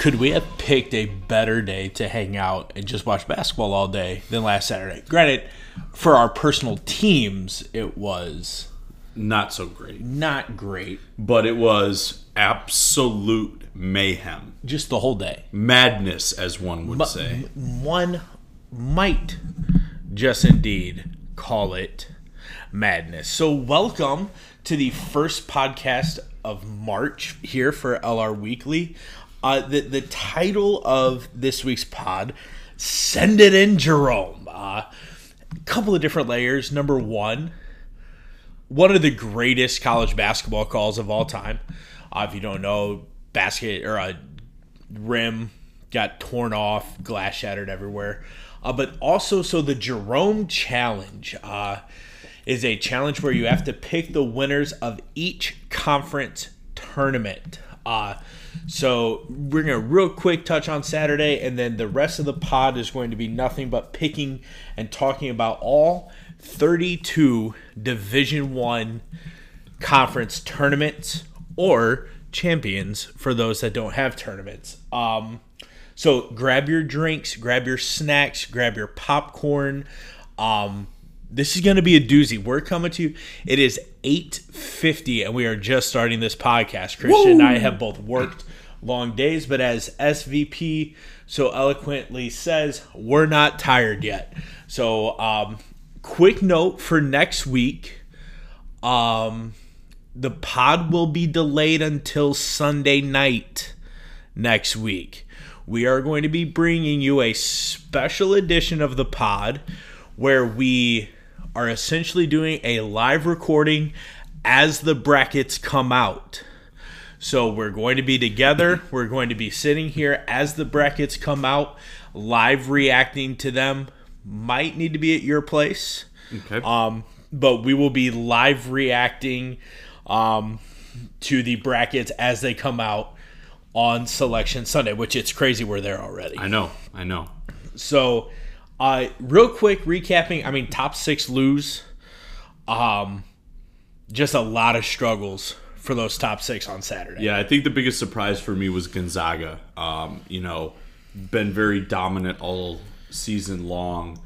could we have picked a better day to hang out and just watch basketball all day than last Saturday? Granted, for our personal teams, it was Not so great. not great. But it was absolute mayhem. Just the whole day. Madness, as one would say. One might just indeed call it madness. So, welcome to the first podcast of March here for LR Weekly. Uh, the, the title of this week's pod, Send It In, Jerome. Uh, a couple of different layers. Number one, one of the greatest college basketball calls of all time. Uh, if you don't know, basket or a rim got torn off, glass shattered everywhere. Uh, but also, so the Jerome Challenge uh, is a challenge where you have to pick the winners of each conference tournament. So we're gonna real quick touch on Saturday, and then the rest of the pod is going to be nothing but picking and talking about all 32 Division One conference tournaments or champions for those that don't have tournaments. Um, so grab your drinks, grab your snacks, grab your popcorn. Um, this is going to be a doozy. We're coming to you. It is 8:50 and we are just starting this podcast. Christian and I have both worked long days, but as SVP so eloquently says, we're not tired yet. So, um, quick note for next week. Um, the pod will be delayed until Sunday night next week. We are going to be bringing you a special edition of the pod where we are essentially doing a live recording as the brackets come out. So we're going to be together. We're going to be sitting here as the brackets come out, live reacting to them. Might need to be at your place. Okay. Um, but we will be live reacting um, to the brackets as they come out on Selection Sunday, which it's crazy we're there already. I know. I know. So, uh, real quick recapping. I mean, top six lose. Um, just a lot of struggles for those top six on Saturday. Yeah, I think the biggest surprise for me was Gonzaga. Um, you know, been very dominant all season long,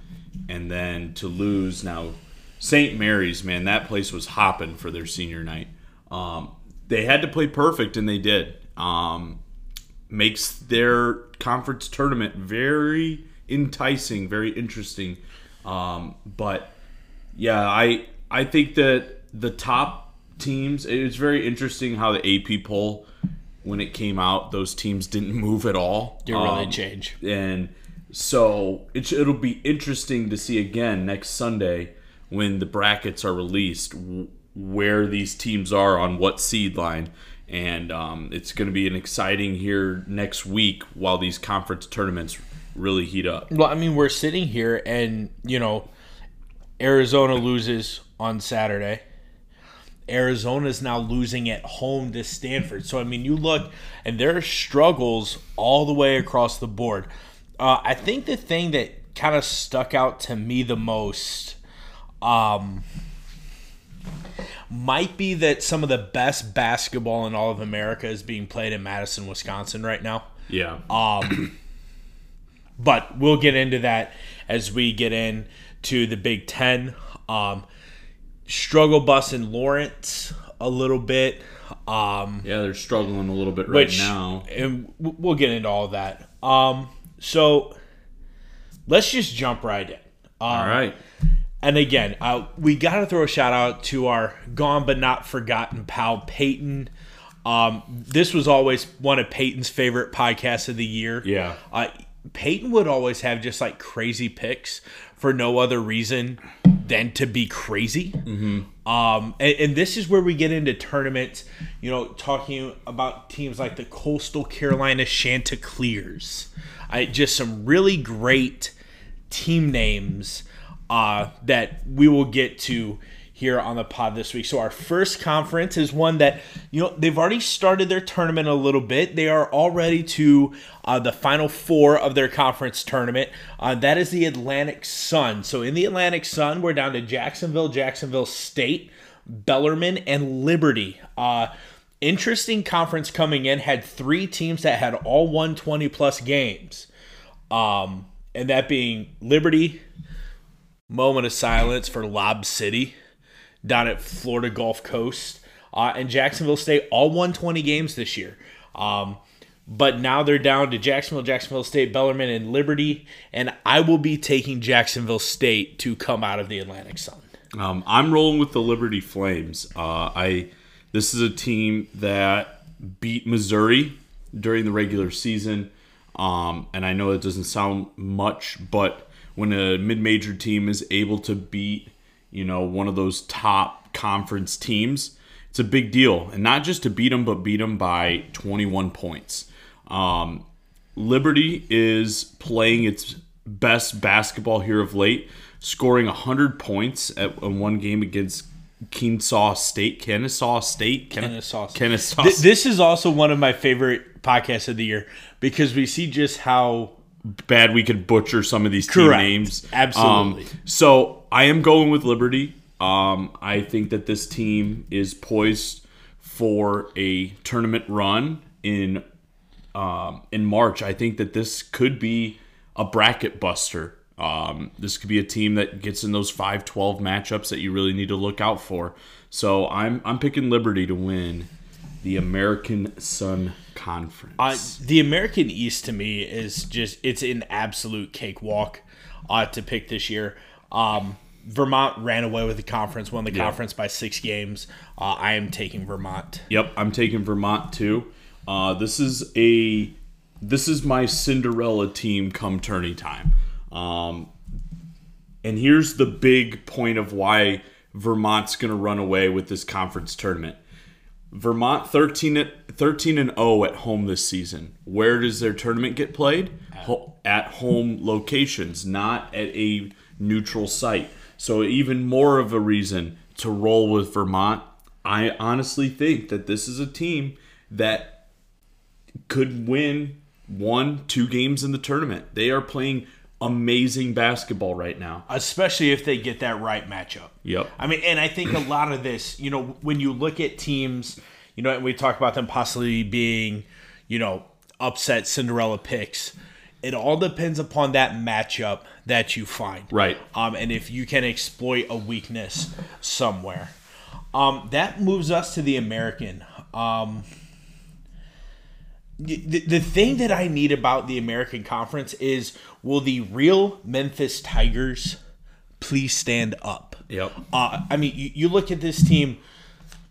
and then to lose now, St. Mary's, man, that place was hopping for their senior night. Um, they had to play perfect, and they did. Um, makes their conference tournament very enticing, very interesting. Um, but yeah, I I think that the top teams. It was very interesting how the AP poll, when it came out, those teams didn't move at all. Didn't really Um, change. and so it, it'll be interesting to see again next Sunday when the brackets are released where these teams are on what seed line. And um, it's going to be an exciting here next week while these conference tournaments really heat up. Well, I mean, we're sitting here and, you know, Arizona loses on Saturday. Arizona's now losing at home to Stanford. So, I mean, you look and there are struggles all the way across the board. Uh, I think the thing that kind of stuck out to me the most um, might be that some of the best basketball in all of America is being played in Madison, Wisconsin right now. Yeah. Um, but we'll get into that as we get into the Big Ten. Um, struggle bus in Lawrence a little bit. Um, yeah, they're struggling a little bit right which now. and we'll get into all that. Um, so let's just jump right in. Um, All right. and again, uh, we got to throw a shout out to our gone but not forgotten pal Peyton. Um, this was always one of Peyton's favorite podcasts of the year. Yeah. Uh, Peyton would always have just like crazy picks for no other reason than to be crazy. Mm-hmm. Um, and, and this is where we get into tournaments, you know, talking about teams like the Coastal Carolina Chanticleers. I, just some really great team names uh, that we will get to here on the pod this week. So our first conference is one that you know they've already started their tournament a little bit. They are already to uh, the final four of their conference tournament. Uh, that is the Atlantic Sun. So in the Atlantic Sun, we're down to Jacksonville, Jacksonville State, Bellarmine, and Liberty. Uh, interesting conference coming in had three teams that had all won 20 plus games. Um, and that being Liberty, moment of silence for Lob City down at Florida Gulf Coast, uh, and Jacksonville State all won 20 games this year. Um, but now they're down to Jacksonville, Jacksonville State, Bellarmine, and Liberty, and I will be taking Jacksonville State to come out of the Atlantic Sun. Um, I'm rolling with the Liberty Flames. Uh, I this is a team that beat Missouri during the regular season, um, and I know it doesn't sound much, but when a mid-major team is able to beat, you know, one of those top conference teams, it's a big deal, and not just to beat them, but beat them by 21 points. Um, Liberty is playing its best basketball here of late, scoring 100 points at in one game against Kennesaw State. Kennesaw State? Ken- Kennesaw State. Kennesaw Th- this is also one of my favorite podcasts of the year because we see just how bad we could butcher some of these team names. Absolutely. Um, so I am going with Liberty. Um, I think that this team is poised for a tournament run in um, in March. I think that this could be a bracket buster. Um, this could be a team that gets in those 5-12 matchups that you really need to look out for. So I'm I'm picking Liberty to win the American Sun Conference. Uh, the American East to me is just it's an absolute cakewalk uh, to pick this year. Um, Vermont ran away with the conference, won the conference by six games. Uh, I am taking Vermont. Yep, I'm taking Vermont too. Uh, this is a this is my Cinderella team come tourney time. Um, and here's the big point of why Vermont's going to run away with this conference tournament. Vermont 13 at 13 and 0 at home this season. Where does their tournament get played? At home locations, not at a neutral site. So even more of a reason to roll with Vermont. I honestly think that this is a team that could win one, two games in the tournament. They are playing amazing basketball right now. especially if they get that right matchup. Yep. I mean, and I think a lot of this, you know, when you look at teams, you know, and we talk about them possibly being, you know, upset Cinderella picks. It all depends upon that matchup that you find. Right. Um, and if you can exploit a weakness somewhere. Um, that moves us to the American. Um, the, the thing that I need about the American Conference is will the real Memphis Tigers please stand up? Yep. Uh, I mean, you, you look at this team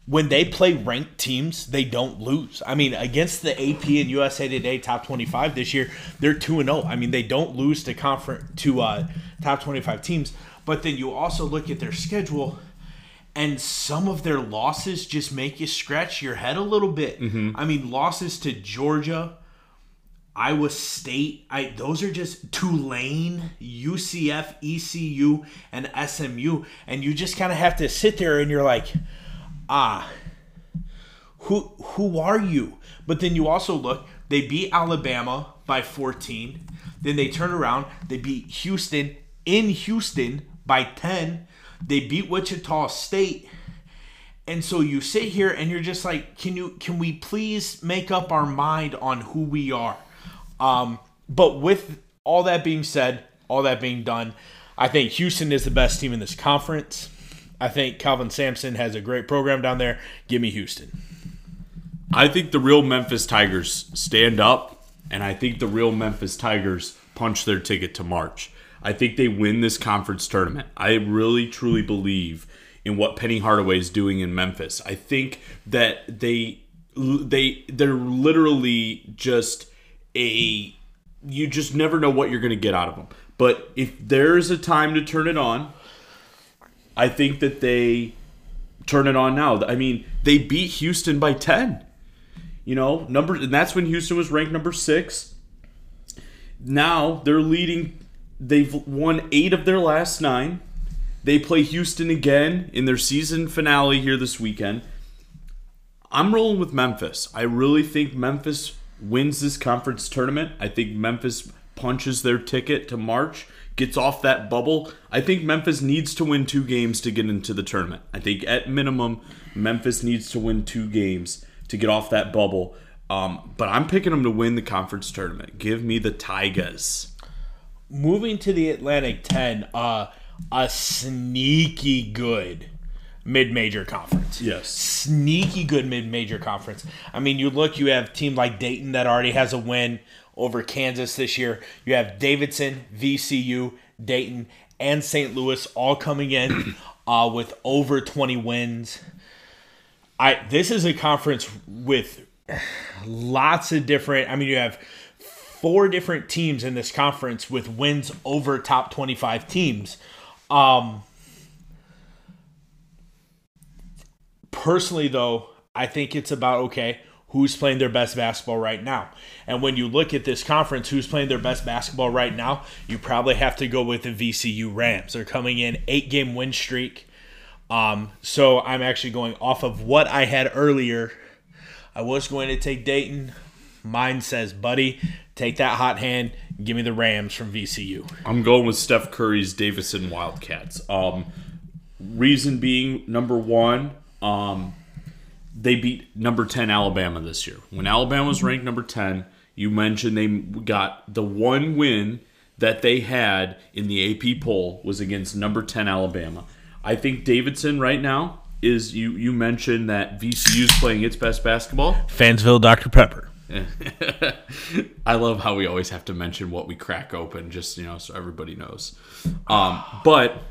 when they play ranked teams, they don't lose. I mean, against the AP and USA Today top 25 this year, they're 2 and 0. I mean, they don't lose to conference to uh, top 25 teams. But then you also look at their schedule and some of their losses just make you scratch your head a little bit. I mean, losses to Georgia, Iowa State, I those are just Tulane, UCF, ECU, and SMU, and you just kind of have to sit there and you're like, ah, who who are you? But then you also look, they beat Alabama by 14. Then they turn around, they beat Houston in Houston by 10. They beat Wichita State. And so you sit here and you're just like, can you can we please make up our mind on who we are? Um, but with all that being said, all that being done, I think Houston is the best team in this conference. I think Kelvin Sampson has a great program down there. Give me Houston. I think the real Memphis Tigers stand up, and I think the real Memphis Tigers punch their ticket to March. I think they win this conference tournament. I really, truly believe in what Penny Hardaway is doing in Memphis. I think that they they they're literally just a you just never know what you're going to get out of them. But if there's a time to turn it on, I think that they turn it on now. I mean, they beat Houston by 10. You know, number and that's when Houston was ranked number 6. Now they're leading they've won 8 of their last 9. They play Houston again in their season finale here this weekend. I'm rolling with Memphis. I really think Memphis wins this conference tournament. I think Memphis punches their ticket to March, gets off that bubble. I think Memphis needs to win two games to get into the tournament. I think at minimum, Memphis needs to win two games to get off that bubble. Um, but I'm picking them to win the conference tournament. Give me the Tigers. Moving to the Atlantic 10, uh, a sneaky good mid-major conference. Yes. Sneaky good mid-major conference. I mean, you look, you have team like Dayton that already has a win over Kansas this year. You have Davidson, VCU, Dayton, and St. Louis all coming in uh, with over 20 wins. I this is a conference with lots of different. I mean, you have four different teams in this conference with wins over top 25 teams. Um, personally, though, I think it's about okay who's playing their best basketball right now. And when you look at this conference, who's playing their best basketball right now, you probably have to go with the VCU Rams. They're coming in eight game win streak. Um, so I'm actually going off of what I had earlier. I was going to take Dayton. Mine says, buddy, take that hot hand. Give me the Rams from VCU. I'm going with Steph Curry's Davidson Wildcats. Um, reason being, number one, um, they beat number 10 Alabama this year. When Alabama was ranked number 10, you mentioned they got the one win that they had in the AP poll was against number 10 Alabama. I think Davidson right now is you you mentioned that VCU is playing its best basketball. Fansville Dr. Pepper. I love how we always have to mention what we crack open, just you know, so everybody knows. Um, but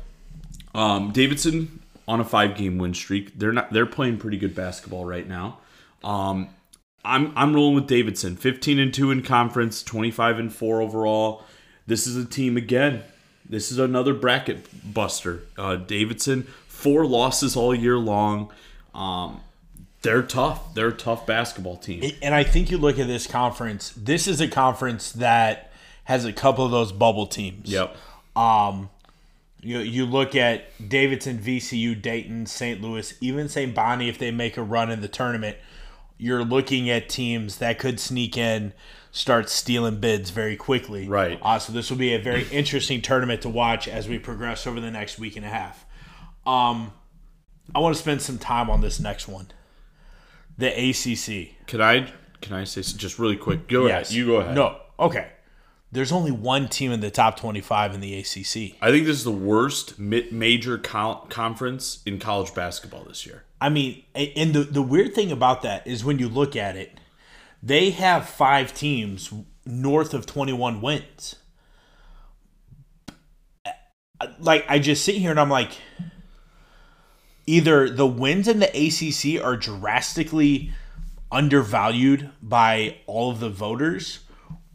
um, Davidson on a five game win streak. They're not. They're playing pretty good basketball right now. Um, I'm I'm rolling with Davidson. 15 and two in conference, 25 and four overall. This is a team again. This is another bracket buster. Uh, Davidson four losses all year long. Um, they're tough. They're a tough basketball team. And I think you look at this conference. This is a conference that has a couple of those bubble teams. Yep. Um, you you look at Davidson, VCU, Dayton, St. Louis, even St. Bonnie. If they make a run in the tournament, you're looking at teams that could sneak in, start stealing bids very quickly. Right. Uh, so this will be a very interesting tournament to watch as we progress over the next week and a half. Um, I want to spend some time on this next one, the ACC. Can I can I say just really quick? Go ahead. You go ahead. No. Okay. There's only one team in the top 25 in the ACC. I think this is the worst major conference in college basketball this year. I mean, and the, the weird thing about that is when you look at it, they have five teams north of 21 wins. Like, I just sit here and I'm like, either the wins in the ACC are drastically undervalued by all of the voters,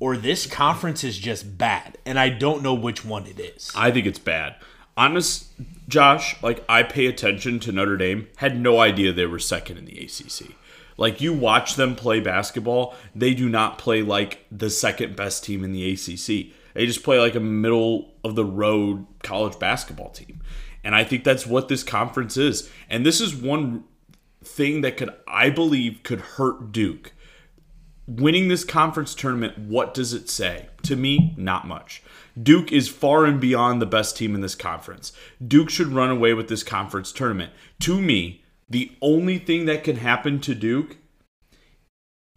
or this conference is just bad. And I don't know which one it is. I think it's bad. Honest, Josh, like I pay attention to Notre Dame. Had no idea they were second in the ACC. Like you watch them play basketball, they do not play like the second best team in the ACC. They just play like a middle of the road college basketball team. And I think that's what this conference is. And this is one thing that could I believe could hurt Duke winning this conference tournament, what does it say? To me, not much. Duke is far and beyond the best team in this conference. Duke should run away with this conference tournament. To me, the only thing that can happen to Duke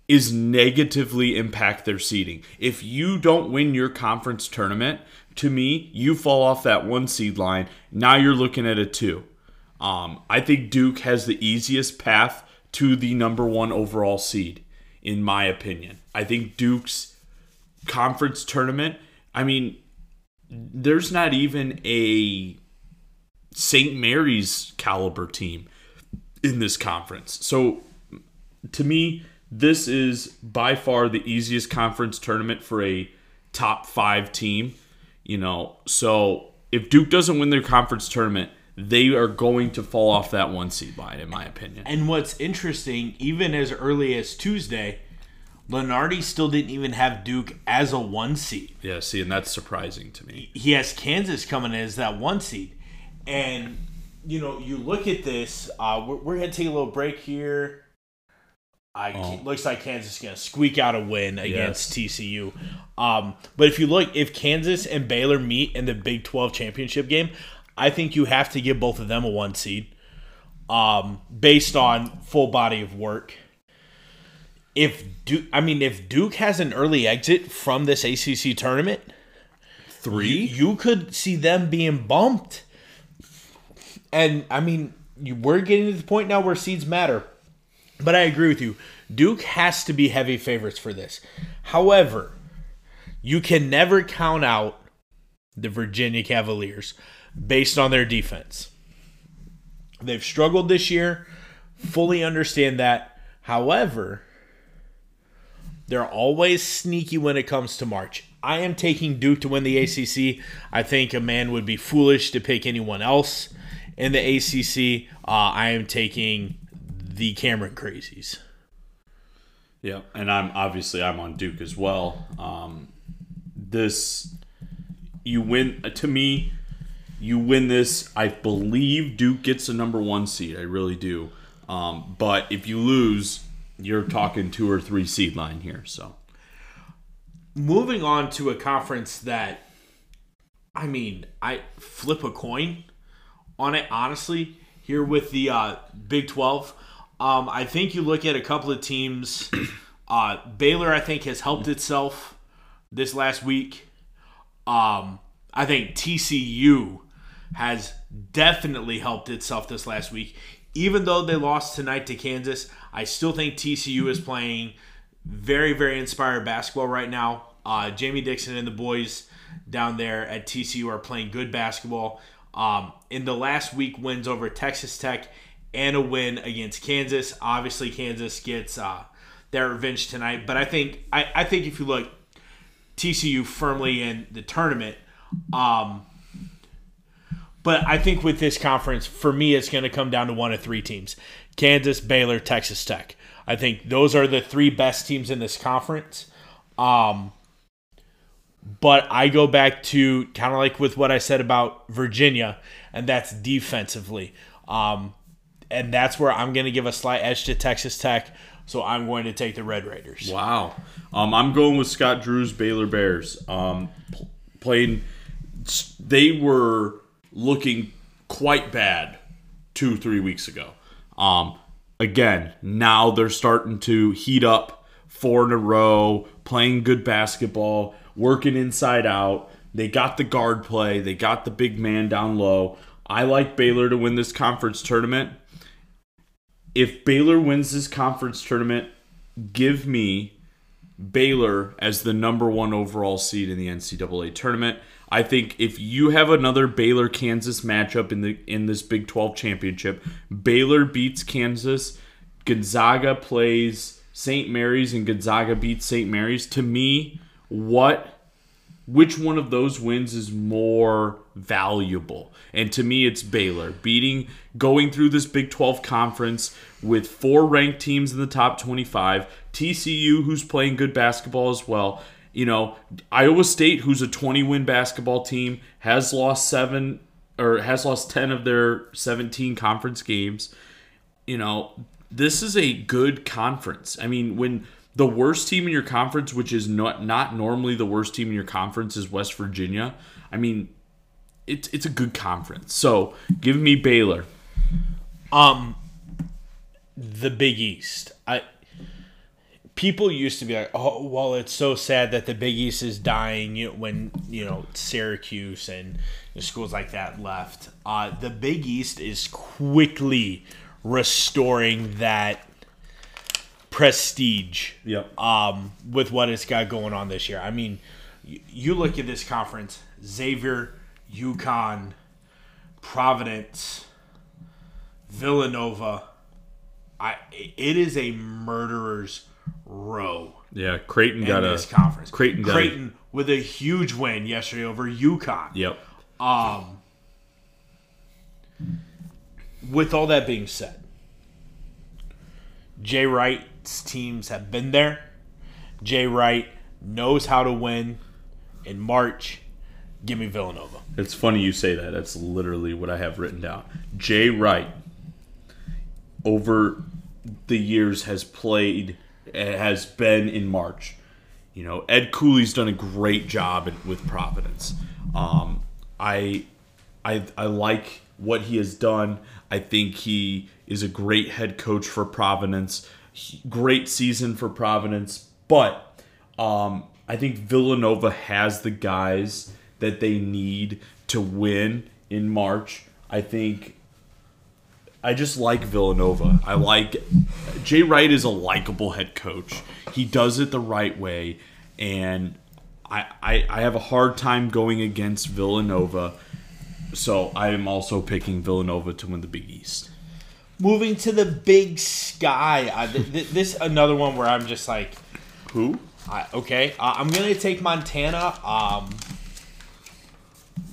is negatively impact their seeding. If you don't win your conference tournament, to me, you fall off that one seed line. Now you're looking at a two. Um, I think Duke has the easiest path to the number one overall seed, in my opinion. I think Duke's conference tournament, I mean, there's not even a St. Mary's caliber team in this conference. So to me, this is by far the easiest conference tournament for a top five team. You know, so if Duke doesn't win their conference tournament, they are going to fall off that one seed line, in my opinion. And what's interesting, even as early as Tuesday, Lunardi still didn't even have Duke as a one seed. Yeah, see, and that's surprising to me. He has Kansas coming in as that one seed. And, you know, you look at this, uh, we're, we're going to take a little break here. I Oh. looks like Kansas is going to squeak out a win against TCU. Um, but if you look, if Kansas and Baylor meet in the Big 12 championship game, I think you have to give both of them a one seed um, based on full body of work. if Duke, I mean, if Duke has an early exit from this ACC tournament, Three? you could see them being bumped. And I mean, you, we're getting to the point now where seeds matter. But I agree with you. Duke has to be heavy favorites for this. However, you can never count out the Virginia Cavaliers based on their defense. They've struggled this year. Fully understand that. However, they're always sneaky when it comes to March. I am taking Duke to win the ACC. I think a man would be foolish to pick anyone else in the ACC. Uh, I am taking the Cameron Crazies. Yeah, and I'm obviously I'm on Duke as well. Um, this you win to me. You win this. I believe Duke gets the number one seed. I really do. Um, but if you lose, you're talking two or three seed line here. So Moving on to a conference that, I mean, I flip a coin on it, honestly, here with the uh, Big 12. Um, I think you look at a couple of teams. Uh, Baylor, I think, has helped itself this last week. Um, I think TCU has definitely helped itself this last week. Even though they lost tonight to Kansas, I still think TCU is playing very, very inspired basketball right now. Uh, Jamie Dixon and the boys down there at TCU are playing good basketball. Um, in the last week, wins over Texas Tech and a win against Kansas. Obviously, Kansas gets uh, their revenge tonight. But I think I, I think if you look TCU firmly in the tournament, um, but I think with this conference, for me, it's going to come down to one of three teams: Kansas, Baylor, Texas Tech. I think those are the three best teams in this conference. Um, but I go back to kind of like with what I said about Virginia, and that's defensively. Um, and that's where I'm going to give a slight edge to Texas Tech. So I'm going to take the Red Raiders. wow, um, I'm going with Scott Drew's Baylor Bears. Um, they were looking quite bad two three weeks ago. Um, again, now they're starting to heat up four in a row, playing good basketball, working inside out. They got the guard play, they got the big man down low. I like Baylor to win this conference tournament. If Baylor wins this conference tournament, give me Baylor as the number one overall seed in the NCAA tournament. I think if you have another Baylor Kansas matchup in the in this Big 12 championship, Baylor beats Kansas, Gonzaga plays St. Mary's and Gonzaga beats St. Mary's. To me, what which one of those wins is more valuable? And to me, it's Baylor beating, going through this Big 12 conference with four ranked teams in the top 25, TCU, who's playing good basketball as well. You know, Iowa State, who's a 20 win basketball team, has lost seven or has lost 10 of their 17 conference games. You know, this is a good conference. I mean, when the worst team in your conference, which is not not normally the worst team in your conference, is West Virginia. I mean, it's it's a good conference. So give me Baylor. Um, the Big East. People used to be like, oh, well, it's so sad that the Big East is dying. You know, when you know Syracuse and schools like that left. Uh, the Big East is quickly restoring that prestige. Yep. Um, with what it's got going on this year. I mean, you, you look at this conference: Xavier, UConn, Providence, Villanova. I it is a murderer's row Yeah, Creighton got a this conference. Creighton got a- Creighton with a huge win yesterday over UConn. Yep. Um, with all that being said, Jay Wright's teams have been there. Jay Wright knows how to win. In March, give me Villanova. It's funny you say that. That's literally what I have written down. Jay Wright over the years has played has been in March. You know, Ed Cooley's done a great job with Providence. Um, I, I, I like what he has done. I think he is a great head coach for Providence. great season for Providence, but um, I think Villanova has the guys that they need to win in March. I think I just like Villanova. I like Jay Wright is a likable head coach. He does it the right way, and I, I, I have a hard time going against Villanova. So I am also picking Villanova to win the Big East. Moving to the Big Sky. Uh, th- th- this another one where I'm just like, Who? I, okay, uh, I'm gonna take Montana. Um,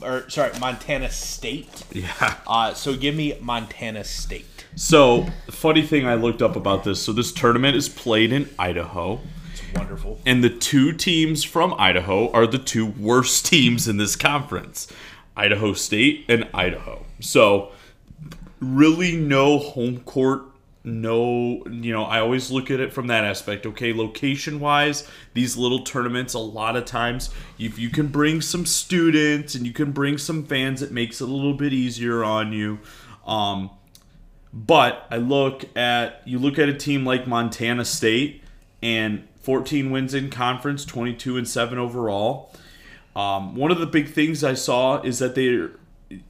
or sorry, Montana State. Yeah. Uh, so give me Montana State. So, funny thing I looked up about this. So, this tournament is played in Idaho, It's wonderful. and the two teams from Idaho are the two worst teams in this conference Idaho State and Idaho. So, really, no home court. No, you know, I always look at it from that aspect. Okay, location wise, these little tournaments, a lot of times, if you can bring some students and you can bring some fans, it makes it a little bit easier on you. Um, but I look at you look at a team like Montana State and 14 wins in conference, 22 and 7 overall. Um, one of the big things I saw is that they're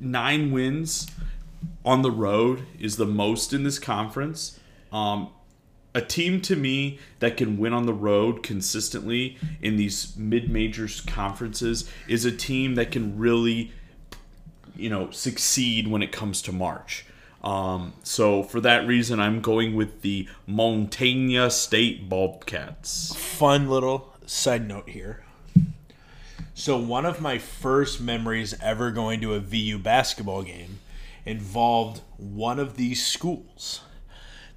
nine wins on the road is the most in this conference. Um, a team to me that can win on the road consistently in these mid-majors conferences is a team that can really you know succeed when it comes to March. Um, so for that reason, I'm going with the Montana State Bobcats. Fun little side note here. So one of my first memories ever going to a VU basketball game involved one of these schools.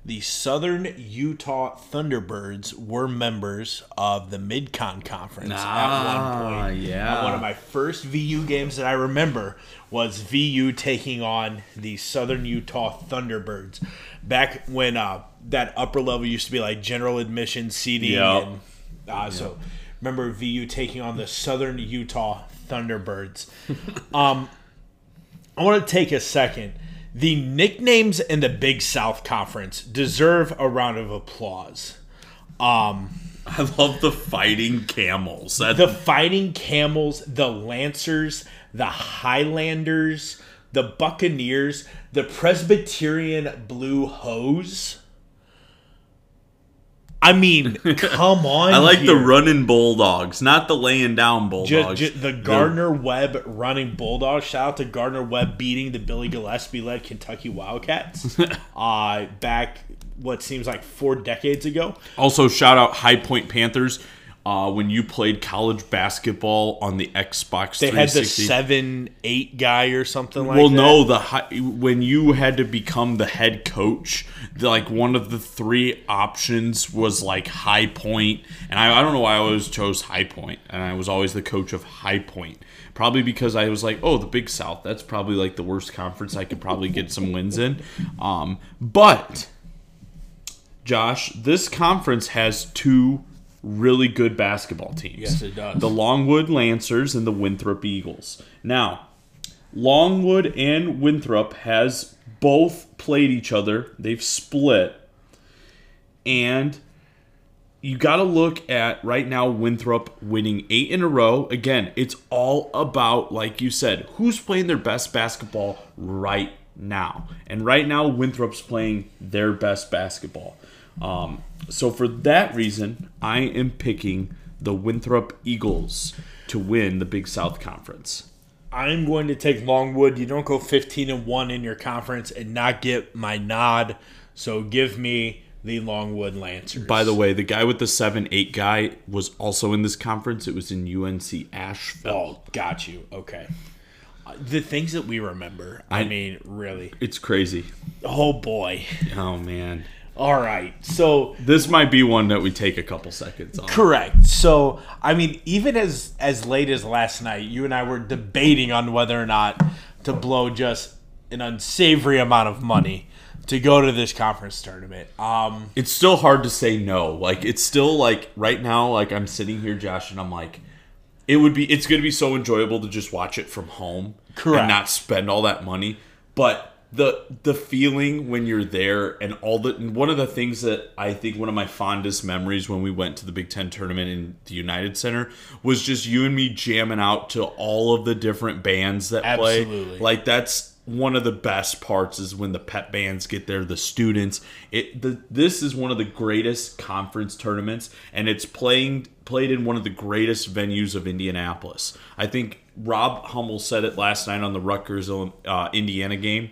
The Southern Utah Thunderbirds were members of the Midcon Conference at Ah, one point. yeah. One of my first VU games that I remember was VU taking on the Southern Utah Thunderbirds. Back when uh, that upper level used to be like general admission seating Yep. and uh, so remember VU taking on the Southern Utah Thunderbirds. um, I want to take a second. The nicknames in the Big South Conference deserve a round of applause. Um, I love the fighting camels. That, the Fighting Camels, the Lancers, the Highlanders, the Buccaneers, the Presbyterian Blue Hose. I mean, come on. I like the running bulldogs, not the laying down bulldogs. the Gardner Webb running Bulldogs. Shout out to Gardner Webb beating the Billy Gillispie led Kentucky Wildcats uh, back what seems like four decades ago. also, shout out High Point Panthers. Uh, when you played college basketball on the Xbox They had the seven eight guy or something like that. well, that. no, the high, when you had to become the head coach, the, like one of the three options was like High Point, and I, I don't know why I always chose High Point, and I was always the coach of High Point. Probably because I was like, oh, the Big South. That's probably like the worst conference I could probably get some wins in. Um, but Josh, this conference has two really good basketball teams. Yes, it does. The Longwood Lancers and the Winthrop Eagles. Now, Longwood and Winthrop has both played each other. They've split. And you got to look at right now Winthrop winning 8 in a row. Again, it's all about like you said, who's playing their best basketball right now. And right now Winthrop's playing their best basketball. Um, so for that reason, I am picking the Winthrop Eagles to win the Big South Conference. I'm going to take Longwood. You don't go 15 and 1 in your conference and not get my nod. So give me the Longwood Lancers. By the way, the guy with the 7 8 guy was also in this conference. It was in UNC Asheville. Oh, got you. Okay. Uh, The things that we remember. I, I- mean, really. It's crazy. Oh boy. Oh, man. All right. So This might be one that we take a couple seconds on. correct. So I mean, even as as late as last night, you and I were debating on whether or not to blow just an unsavory amount of money to go to this conference tournament. Um, It's still hard to say no. Like it's still like right now, like I'm sitting here, Josh, and I'm like, it would be it's gonna be so enjoyable to just watch it from home Correct. and not spend all that money. But the the feeling when you're there and all the and one of the things that I think one of my fondest memories when we went to the Big Ten tournament in the United Center was just you and me jamming out to all of the different bands that Absolutely. play. Like that's one of the best parts is when the pep bands get there, the students. It the this is one of the greatest conference tournaments, and it's playing played in one of the greatest venues of Indianapolis. I think Rob Hummel said it last night on the Rutgers uh, Indiana game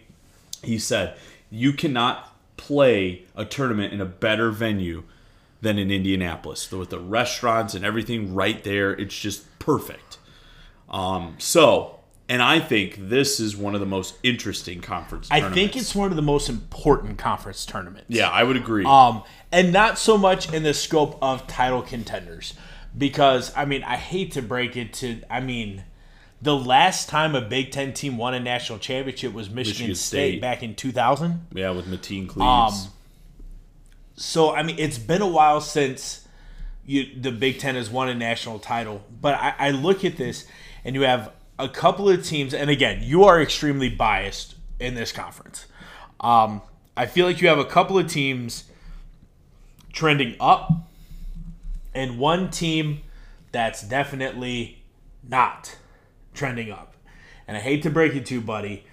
he said, You cannot play a tournament in a better venue than in Indianapolis. With the restaurants and everything right there, it's just perfect. Um, so, and I think this is one of the most interesting conference I think it's one of the most important conference tournaments. Yeah, I would agree. Um, and not so much in the scope of title contenders. Because, I mean, I hate to break it to, I mean, the last time a Big Ten team won a national championship was Michigan, Michigan State, State. back in 2000. yeah, with Mateen Cleaves. Um, So, I mean, it's been a while since you, the Big Ten has won a national title. But I, I look at this, and you have a couple of teams, and again, you are extremely biased in this conference. Um, I feel like you have a couple of teams trending up, and one team that's definitely not trending up. And I hate to break it to you, buddy,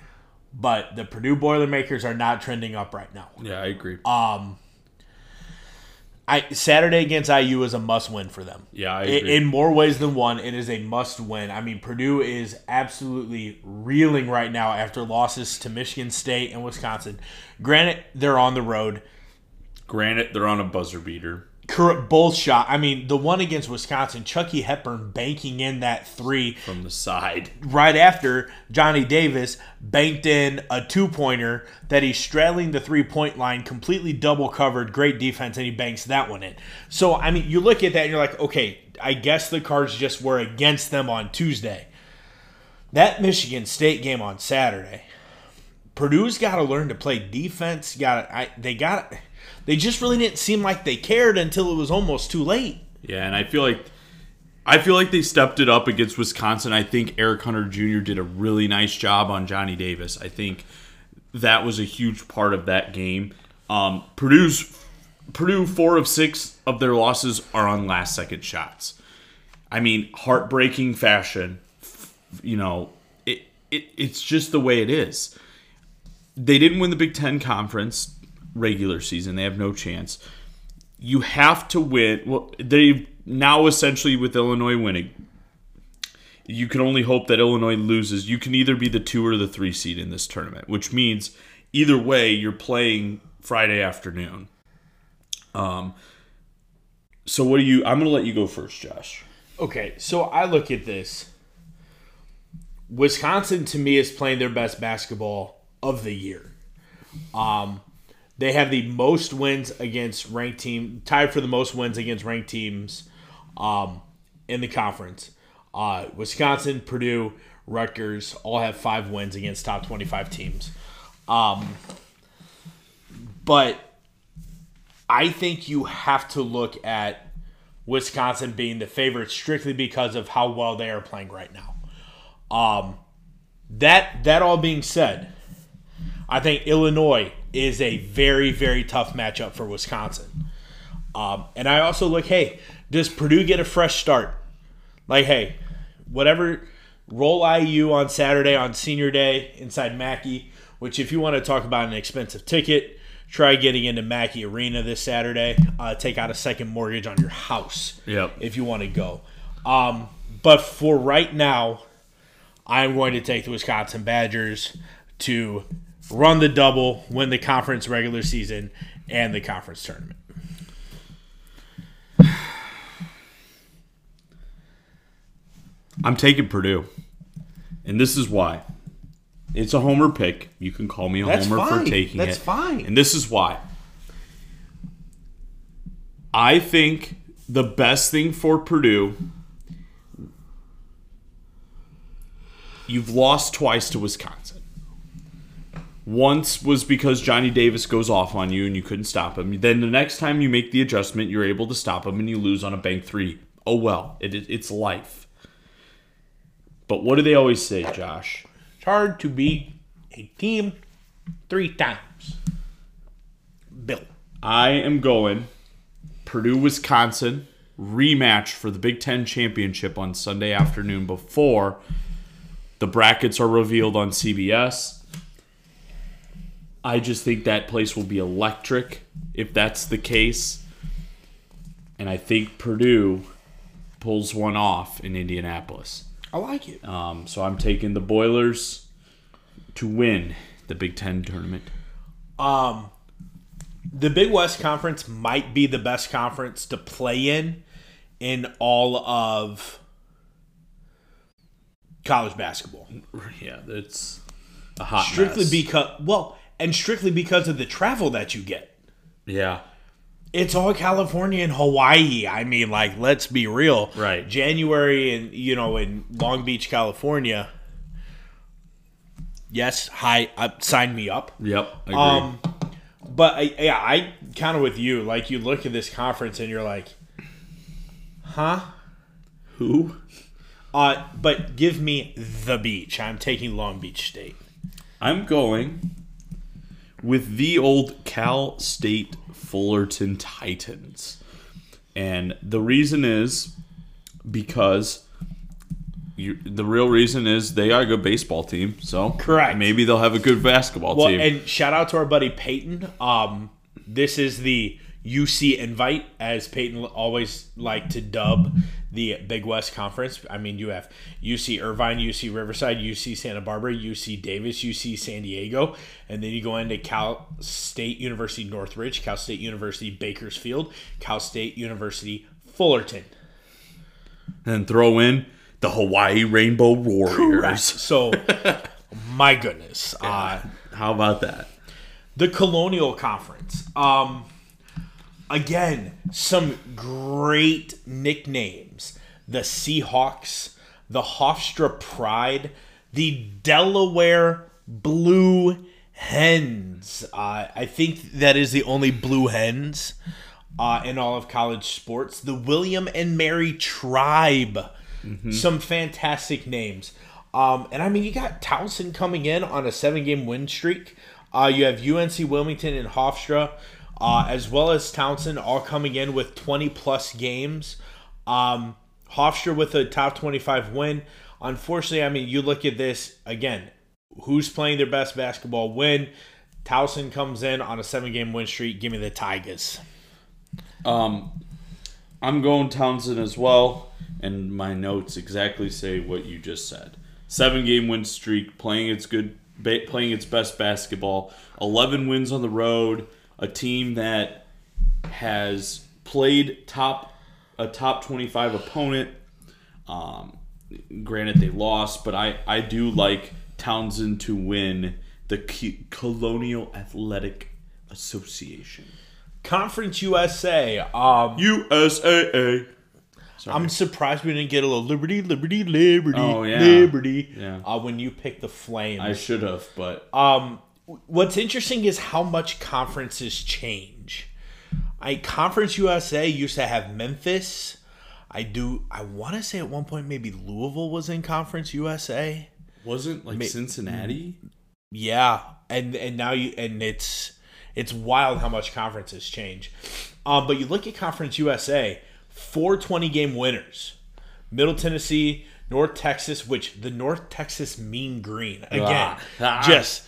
but the Purdue Boilermakers are not trending up right now. yeah, I agree. Um, I Saturday against IU is a must win for them. yeah, I I- agree. In more ways than one, it is a must win. I mean, Purdue is absolutely reeling right now after losses to Michigan State and Wisconsin. Granted, they're on the road. Granted, they're on a buzzer beater. Cor- Both shot. I mean, the one against Wisconsin, Chucky Hepburn banking in that three from the side. right after Johnny Davis banked in a two pointer that he's straddling the three point line, completely double covered, great defense, and he banks that one in. So, I mean, you look at that and you're like, okay, I guess the cards just were against them on Tuesday. That Michigan State game on Saturday, Purdue's got to learn to play defense. Got I they got they just really didn't seem like they cared until it was almost too late. Yeah, and I feel like I feel like they stepped it up against Wisconsin. I think Eric Hunter Jr. did a really nice job on Johnny Davis. I think that was a huge part of that game. Um, Purdue's Purdue four of six of their losses are on last second shots. I mean, heartbreaking fashion. You know, it, it it's just the way it is. They didn't win the Big Ten conference regular season. They have no chance you have to win. Well, they now essentially with Illinois winning, you can only hope that Illinois loses. You can either be the two or the three seed in this tournament, which means either way you're playing Friday afternoon. Um. So what do you? I'm to let you go first, Josh. Okay, so I look at this. Wisconsin to me is playing their best basketball of the year. Um, they have the most wins against ranked team, tied for the most wins against ranked teams, um, in the conference. Uh, Wisconsin, Purdue, Rutgers all have five wins against top twenty-five teams. Um, but I think you have to look at Wisconsin being the favorite strictly because of how well they are playing right now. Um, that that all being said, I think Illinois is a very very tough matchup for Wisconsin. Um, and I also look, hey, does Purdue get a fresh start? Like, hey, whatever, roll IU on Saturday on Senior Day inside Mackey. Which, if you want to talk about an expensive ticket, try getting into Mackey Arena this Saturday. Uh, take out a second mortgage on your house Yep. if you want to go. Um, but for right now, I'm going to take the Wisconsin Badgers to run the double, win the conference regular season and the conference tournament. I'm taking Purdue, and this is why. It's a homer pick. You can call me a That's homer fine. for taking That's it. fine. And this is why. I think the best thing for Purdue. You've lost twice to Wisconsin. Once was because Johnny Davis goes off on you and you couldn't stop him. Then the next time you make the adjustment, you're able to stop him and you lose on a bank three. Oh well, it, it, it's life. But what do they always say, Josh? It's hard to beat a team three times. Bill. I am going Purdue, Wisconsin rematch for the Big Ten championship on Sunday afternoon before the brackets are revealed on CBS. I just think that place will be electric if that's the case. And I think Purdue pulls one off in Indianapolis. I like it. Um, so I'm taking the Boilers to win the Big Ten tournament. Um, the Big West Conference might be the best conference to play in in all of college basketball. Yeah, it's a hot Strictly mess. because well, and strictly because of the travel that you get. yeah. It's all California and Hawaii. I mean, like, let's be real. Right. January and you know in Long Beach, California. Yes, hi, uh, sign me up. Yep. I agree. Um, but I, yeah, I kind of with you. Like, you look at this conference and you're like, huh? Who? Uh, but give me the beach. I'm taking Long Beach State. I'm going with the old Cal State Fullerton Titans. And the reason is because you, the real reason is they are a good baseball team. So Correct. maybe they'll have a good basketball Well, team. and shout out to our buddy Peyton. Um, this is the UC invite, as Peyton always like to dub the Big West Conference. I mean, you have UC Irvine, UC Riverside, UC Santa Barbara, UC Davis, UC San Diego, and then you go into Cal State University Northridge, Cal State University Bakersfield, Cal State University Fullerton. and throw in the Hawaii Rainbow Warriors. So, my goodness. Uh, How about that? the Colonial Conference. Um, again, some great nicknames: the Seahawks, the Hofstra Pride, the Delaware Blue Hens. Uh, I think that is the only Blue Hens uh, in all of college sports. The William and Mary Tribe. Some fantastic names. Um, and I mean, you got Towson coming in on a seven game win streak. Uh, you have UNC Wilmington and Hofstra, uh, as well as Townsend, all coming in with 20 plus games. Um, Hofstra with a top 25 win. Unfortunately, I mean, you look at this again, who's playing their best basketball win? Towson comes in on a seven game win streak. Give me the Tigers. Um, I'm going Townsend as well, and my notes exactly say what you just said. Seven game win streak, playing its good, playing its best basketball. Eleven wins on the road. A team that has played top a top 25 opponent. Um, granted, they lost, but I I do like Townsend to win the K- Colonial Athletic Association. Conference USA. Um, USAA. I'm surprised we didn't get a little Liberty, Liberty, Liberty, Oh, yeah. Liberty. Yeah. Uh, when you picked the Flames. I should have, but Um, what's interesting is how much conferences change. I Conference USA used to have Memphis. I do. I want to say at one point maybe Louisville was in Conference USA. wasn't like Cincinnati. Yeah, and and now you and it's it's wild how much conferences change. Um, but you look at Conference USA, four 20 game winners. Middle Tennessee, North Texas, which the North Texas Mean Green again, Ah. Ah. just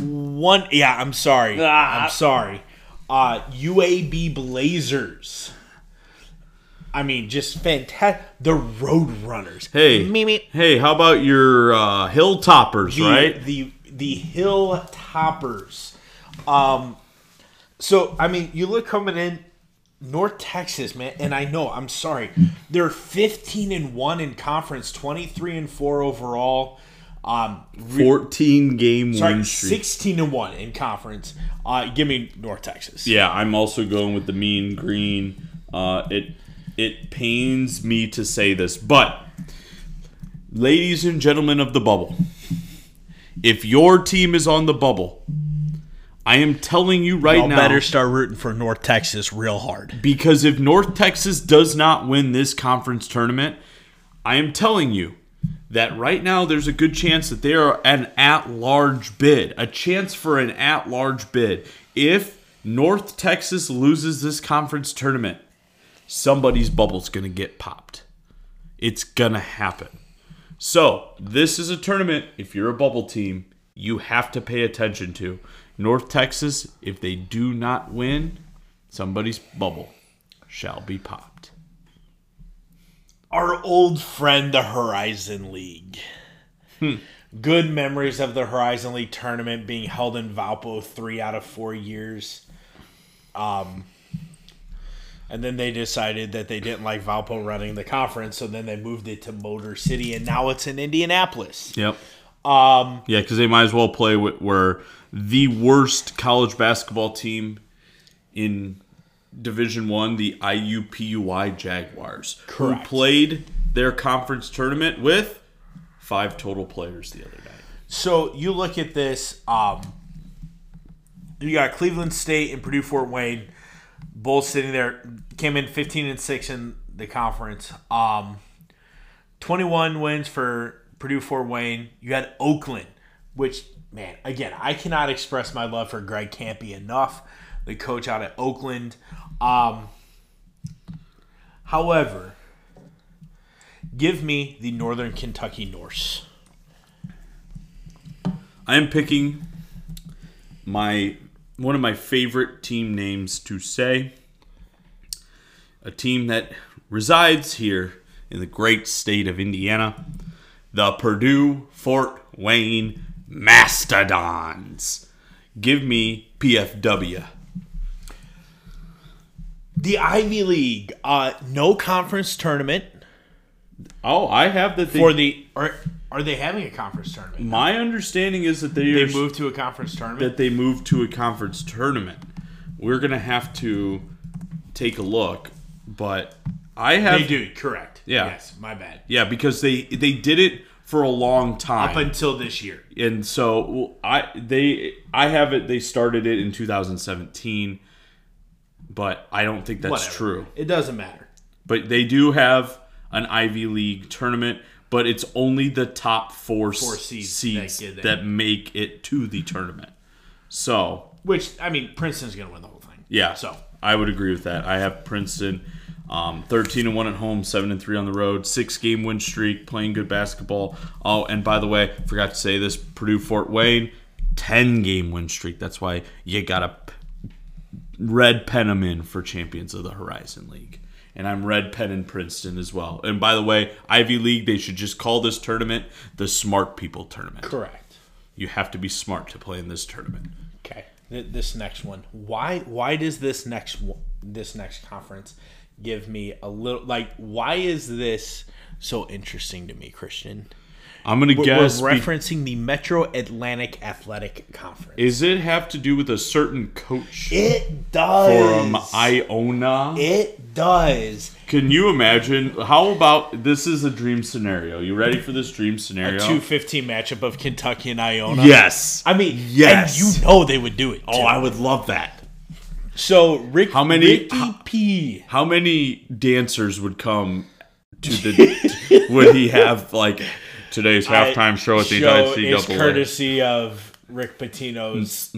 one. Yeah, I'm sorry. Ah. I'm sorry. Uh, UAB Blazers. I mean, just fantastic. The Road Runners. Hey, Me, me. hey, how about your uh, hill toppers, the, right? The the hill toppers. Um, so I mean, you look coming in North Texas, man, and I know I'm sorry, they're 15 and one in conference, 23 and four overall. Um, re- Fourteen game sorry, win streak. 16 and one in conference. Uh, give me North Texas. Yeah, I'm also going with the mean green. Uh, it it pains me to say this, but ladies and gentlemen of the bubble, if your team is on the bubble, I am telling you right Y'all now. better start rooting for North Texas real hard. Because if North Texas does not win this conference tournament, I am telling you, that right now there's a good chance that they are an at-large bid, a chance for an at-large bid. If North Texas loses this conference tournament, somebody's bubble's going to get popped. It's going to happen. So, this is a tournament, if you're a bubble team, you have to pay attention to. North Texas, if they do not win, somebody's bubble shall be popped. Our old friend, the Horizon League. Good memories of the Horizon League tournament being held in Valpo three out of four years. Um, and then they decided that they didn't like Valpo running the conference, so then they moved it to Motor City, and now it's in Indianapolis. Yep. Um, Yeah, because they might as well play with were the worst college basketball team in Division One, the IUPUI Jaguars, Correct. who played their conference tournament with five total players the other night. So you look at this. Um, you got Cleveland State and Purdue Fort Wayne, both sitting there. Came in fifteen and six in the conference. Um, Twenty one wins for Purdue Fort Wayne. You had Oakland, which man, again, I cannot express my love for Greg Kampe enough. The coach out at Oakland. Um, however, give me the Northern Kentucky Norse. I am picking my one of my favorite team names to say. A team that resides here in the great state of Indiana, the Purdue Fort Wayne Mastodons. Give me PFW. The Ivy League, uh, no conference tournament Oh, I have the They, for the. Are are they having a conference tournament? my understanding is that they, They are, moved to a conference tournament. that they moved to a conference tournament. We're gonna have to take a look, but I have they do correct. Yeah. Yes, my bad. Yeah, because they they did it for a long time, Up until this year. and so well, I they I have it. They started it in 2017, but I don't think that's Whatever. true. It doesn't matter. But they do have an Ivy League tournament, but it's only the top four, Four seeds seeds that that, make it to the tournament. So Which I mean, Princeton's going to win the whole thing. yeah, So I would agree with that. I have Princeton, um, thirteen and one at home, seven and three on the road, six game win streak, playing good basketball. Oh, and by the way, forgot to say this: Purdue Fort Wayne, ten game win streak. That's why you gotta p- red pen them in for champions of the Horizon League. And I'm red pen in Princeton as well. And by the way, Ivy League, they should just call this tournament the Smart People Tournament. correct. You have to be smart to play in this tournament. Okay. This next one. Why? Why does this next one- this next conference give me a little like? Why is this so interesting to me, Christian? I'm gonna We're, guess. we're be- referencing the Metro Atlantic Athletic Conference. Is it have to do with a certain coach It does. from Iona? It does. Can you imagine? How about this is a dream scenario? You ready for this dream scenario? Two fifteen matchup of Kentucky and Iona. yes. I mean, Yes. and you know they would do it. Oh. I would love that. So Rick, How many- Ricky how- P. How many dancers would come to the? would he have like today's halftime show at the show is NCAA? courtesy of Rick Pitino's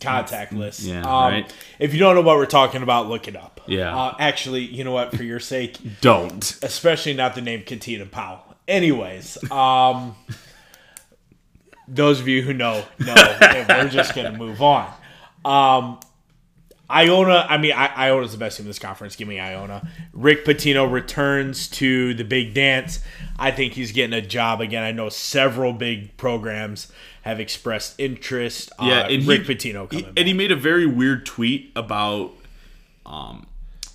contact list. Yeah, um, right. If you don't know what we're talking about, look it up. Yeah. Uh, actually, you know what? For your sake, Don't. especially not the name Katina Powell. Anyways, um, those of you who know know, we're just gonna move on. Um, Iona, I mean, I, Iona's the best team in this conference. Give me Iona. Rick Pitino returns to the big dance. I think he's getting a job again. I know several big programs have expressed interest. Yeah, uh, and Rick he, Pitino he- coming and he made a very weird tweet about um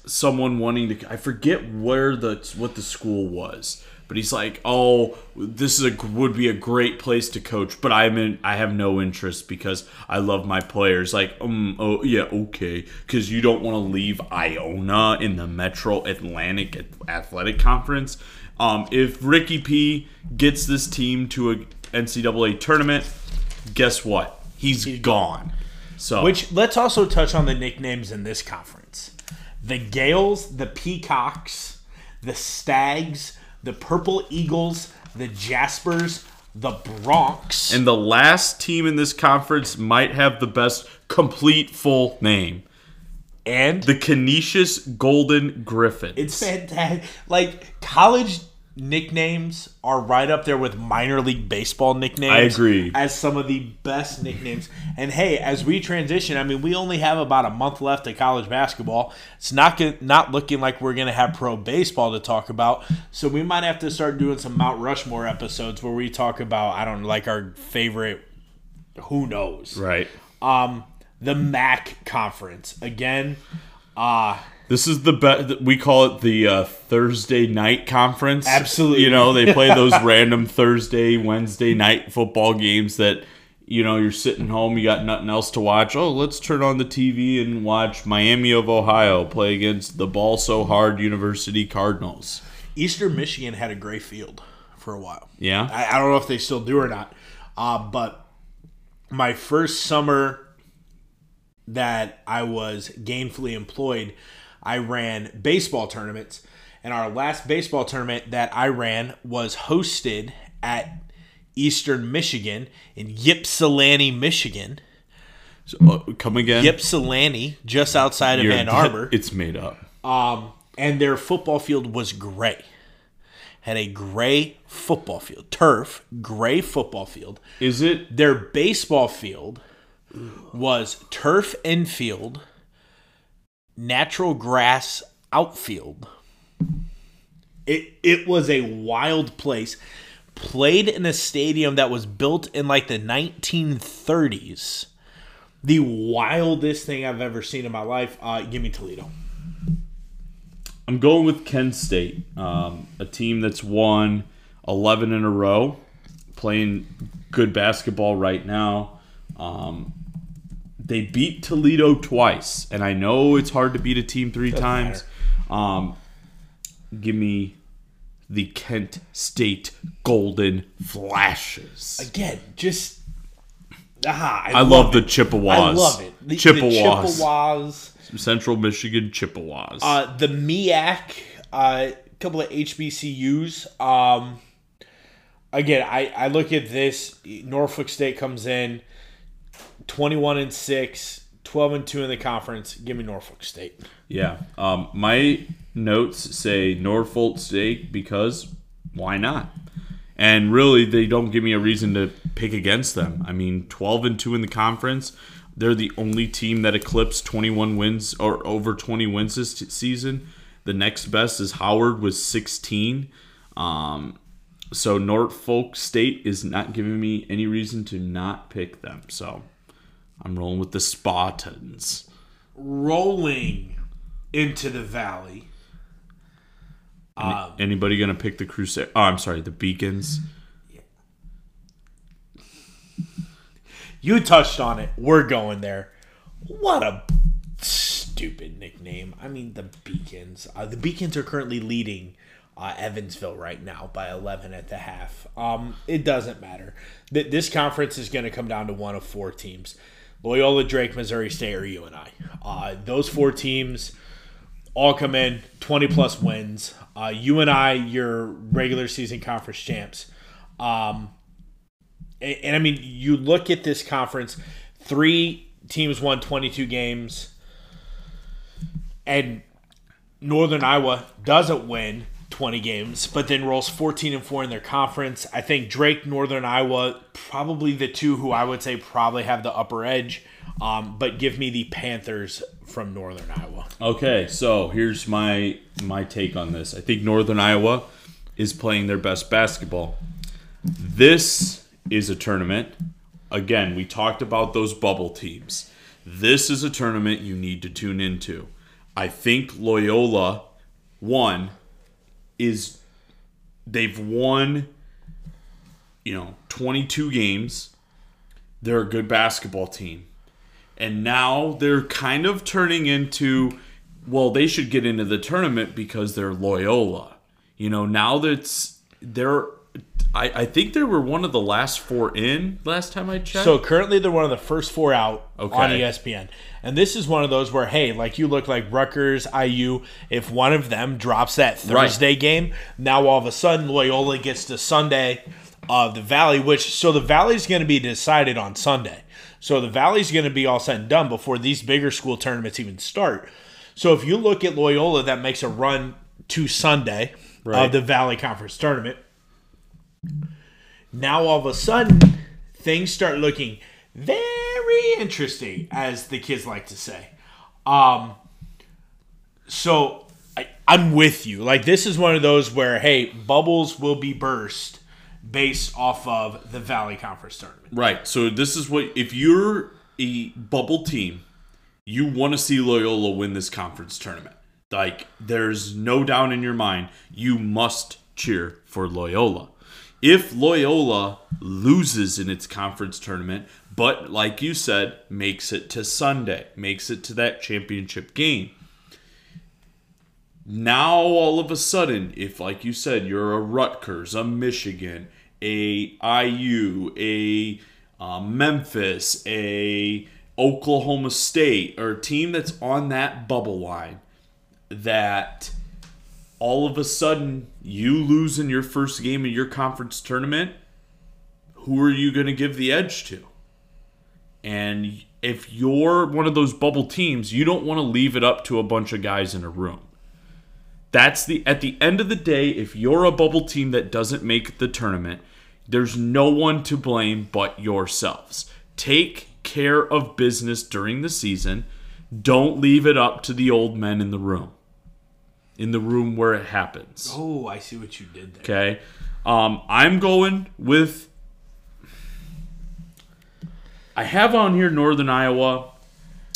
someone wanting to. I forget where the what the school was, but he's like, "Oh, this is a would be a great place to coach, but I'm in. I have no interest because I love my players. Like, um, oh yeah, okay, because you don't want to leave Iona in the Metro Atlantic Athletic Conference. Um, if Ricky P gets this team to a NCAA tournament, guess what? He's gone. So Which let's also touch on the nicknames in this conference: the Gales, the Peacocks, the Stags, the Purple Eagles, the Jaspers, the Broncs. And the last team in this conference might have the best complete full name. And The Canisius Golden Griffins. it's fantastic. Like college nicknames are right up there with minor league baseball nicknames. I agree. As some of the best nicknames. And hey, as we transition, I mean, we only have about a month left of college basketball. It's not not looking like we're going to have pro baseball to talk about. So we might have to start doing some Mount Rushmore episodes where we talk about I don't know, like our favorite. Who knows? right. Um, the MAC conference again. Uh This is the best. We call it the uh, Thursday night conference. Absolutely. You know, they play those random Thursday, Wednesday night football games that, you know, you're sitting home, you got nothing else to watch. Oh, let's turn on the TV and watch Miami of Ohio play against the ball so hard University Cardinals. Eastern Michigan had a gray field for a while. Yeah. I, I don't know if they still do or not. Uh, but my first summer that I was gainfully employed, I ran baseball tournaments. And our last baseball tournament that I ran was hosted at Eastern Michigan in Ypsilanti, Michigan. So, uh, come again. Ypsilanti, just outside of You're- Ann Arbor. It's made up. Um, and their football field was gray. Had a gray football field, turf, gray football field. Is it? Their baseball field was turf infield, natural grass outfield. It it was a wild place. Played in a stadium that was built in like the 1930s. The wildest thing I've ever seen in my life. Uh, give me Toledo. I'm going with Kent State, um, a team that's won 11 in a row, playing good basketball right now. Um, they beat Toledo twice, and I know it's hard to beat a team 3 times. Um, give me the Kent State Golden Flashes. again, just ah, I love the Chippewas. I love it. The, Chippewas. The Chippewas. Central Michigan Chippewas. Uh, the MEAC, a uh, couple of HBCUs. Um, again, I, I look at this. Norfolk State comes in 21 and 6, 12 and 2 in the conference. Give me Norfolk State. Yeah. Um, my notes say Norfolk State because why not? And really, they don't give me a reason to pick against them. I mean, 12 and 2 in the conference. They're the only team that eclipsed 21 wins or over 20 wins this season. The next best is Howard with 16. Um, so Norfolk State is not giving me any reason to not pick them. So I'm rolling with the Spartans. Rolling into the valley. Um, Anybody gonna pick the Crusade? Oh, I'm sorry, the Beacons. You touched on it. We're going there. What a stupid nickname. I mean, the Beacons. Uh, the Beacons are currently leading uh, Evansville right now by 11 at the half. Um, it doesn't matter. Th- this conference is going to come down to one of four teams Loyola, Drake, Missouri State, or UNI. Uh, those four teams all come in 20 plus wins. Uh, UNI, your regular season conference champs. Um, and, and I mean, you look at this conference, three teams won 22 games, and Northern Iowa doesn't win 20 games, but then rolls 14 and 4 in their conference. I think Drake, Northern Iowa, probably the two who I would say probably have the upper edge. Um, but give me the Panthers from Northern Iowa. Okay, so here's my my take on this. I think Northern Iowa is playing their best basketball. This is a tournament. Again, we talked about those bubble teams. This is a tournament you need to tune into. I think Loyola one is they've won you know 22 games. They're a good basketball team. And now they're kind of turning into well, they should get into the tournament because they're Loyola. You know, now that's they're I, I think they were one of the last four in last time I checked. So currently they're one of the first four out okay. on. ESPN. And this is one of those where, hey, like you look like Rutgers, IU, if one of them drops that Thursday game, now all of a sudden Loyola gets to Sunday of the Valley, which so the Valley's going to be decided on Sunday. So the Valley's going to be all said and done before these bigger school tournaments even start. So if you look at Loyola that makes a run to Sunday Right. of the Valley Conference tournament, now all of a sudden things start looking very interesting as the kids like to say um so I, i'm with you like this is one of those where hey bubbles will be burst based off of the valley conference tournament Right. So this is what if you're a bubble team, you want to see Loyola win this conference tournament. Like there's no doubt in your mind, you must cheer for Loyola. If Loyola loses in its conference tournament, but like you said, makes it to Sunday, makes it to that championship game. Now all of a sudden, if like you said, you're a Rutgers, a Michigan, a IU, a uh, Memphis, a Oklahoma State, or a team that's on that bubble line, that all of a sudden you lose in your first game in your conference tournament, who are you going to give the edge to? And if you're one of those bubble teams, you don't want to leave it up to a bunch of guys in a room. That's the at the end of the day, if you're a bubble team that doesn't make the tournament, there's no one to blame but yourselves. Take care of business during the season. Don't leave it up to the old men in the room. In the room where it happens. oh i see what you did there Okay. Um, I'm going with. I have on here Northern Iowa,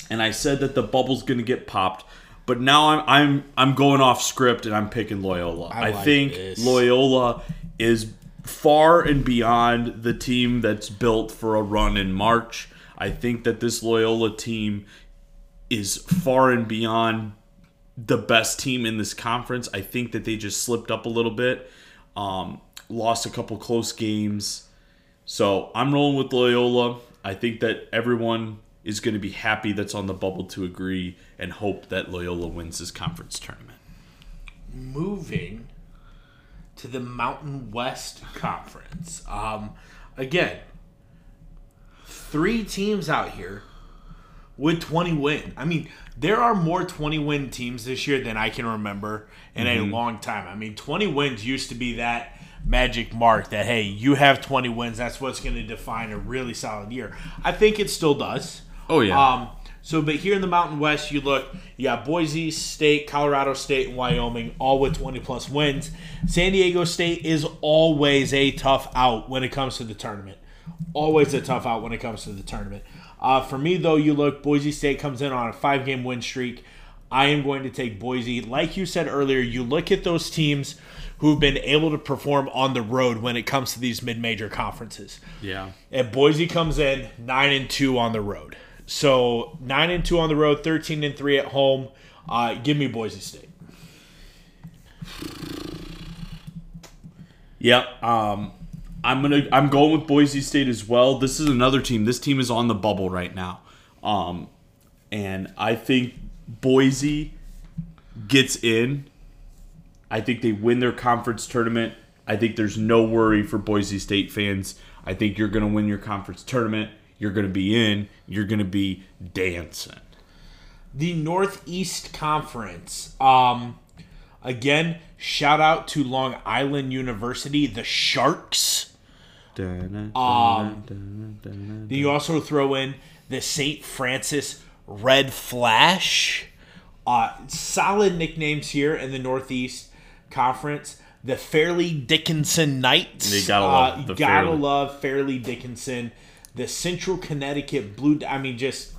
and I said that the bubble's going to get popped, but now I'm I'm I'm going off script and I'm picking Loyola. I, like think this. Loyola is far and beyond the team that's built for a run in March. I think that this Loyola team is far and beyond the best team in this conference. I think that they just slipped up a little bit, um, lost a couple close games. So I'm rolling with Loyola. I think that everyone is going to be happy that's on the bubble to agree and hope that Loyola wins this conference tournament. moving to the Mountain West Conference. Um, again, three teams out here with 20 win. I mean, there are more 20 win teams this year than I can remember in a long time. I mean, 20 wins used to be that magic mark that hey, you have 20 wins, that's what's going to define a really solid year. I think it still does. Oh, yeah. Um, so, but here in the Mountain West, you look, you got Boise State, Colorado State, and Wyoming, all with 20 plus wins. San Diego State is always a tough out when it comes to the tournament. Always a tough out when it comes to the tournament. Uh, for me, though, you look, Boise State comes in on a five game win streak. I am going to take Boise. Like you said earlier, you look at those teams who've been able to perform on the road when it comes to these mid major conferences. Yeah. And Boise comes in nine and two on the road. So nine and two on the road, thirteen and three at home. Uh, give me Boise State. Yep. Um, I'm gonna. I'm going with Boise State as well. This is another team. This team is on the bubble right now, um, and I think Boise gets in. I think they win their conference tournament. I think there's no worry for Boise State fans. I think you're gonna win your conference tournament. You're gonna be in. You're gonna be dancing. The Northeast Conference. Um, again, shout out to Long Island University, the Sharks. Um, Then you also throw in the St. Francis Red Flash. Uh, solid nicknames here in the Northeast Conference. The Fairleigh Dickinson Knights. They gotta love uh, the gotta Fairleigh. love Fairleigh Dickinson. The Central Connecticut Blue. I mean, just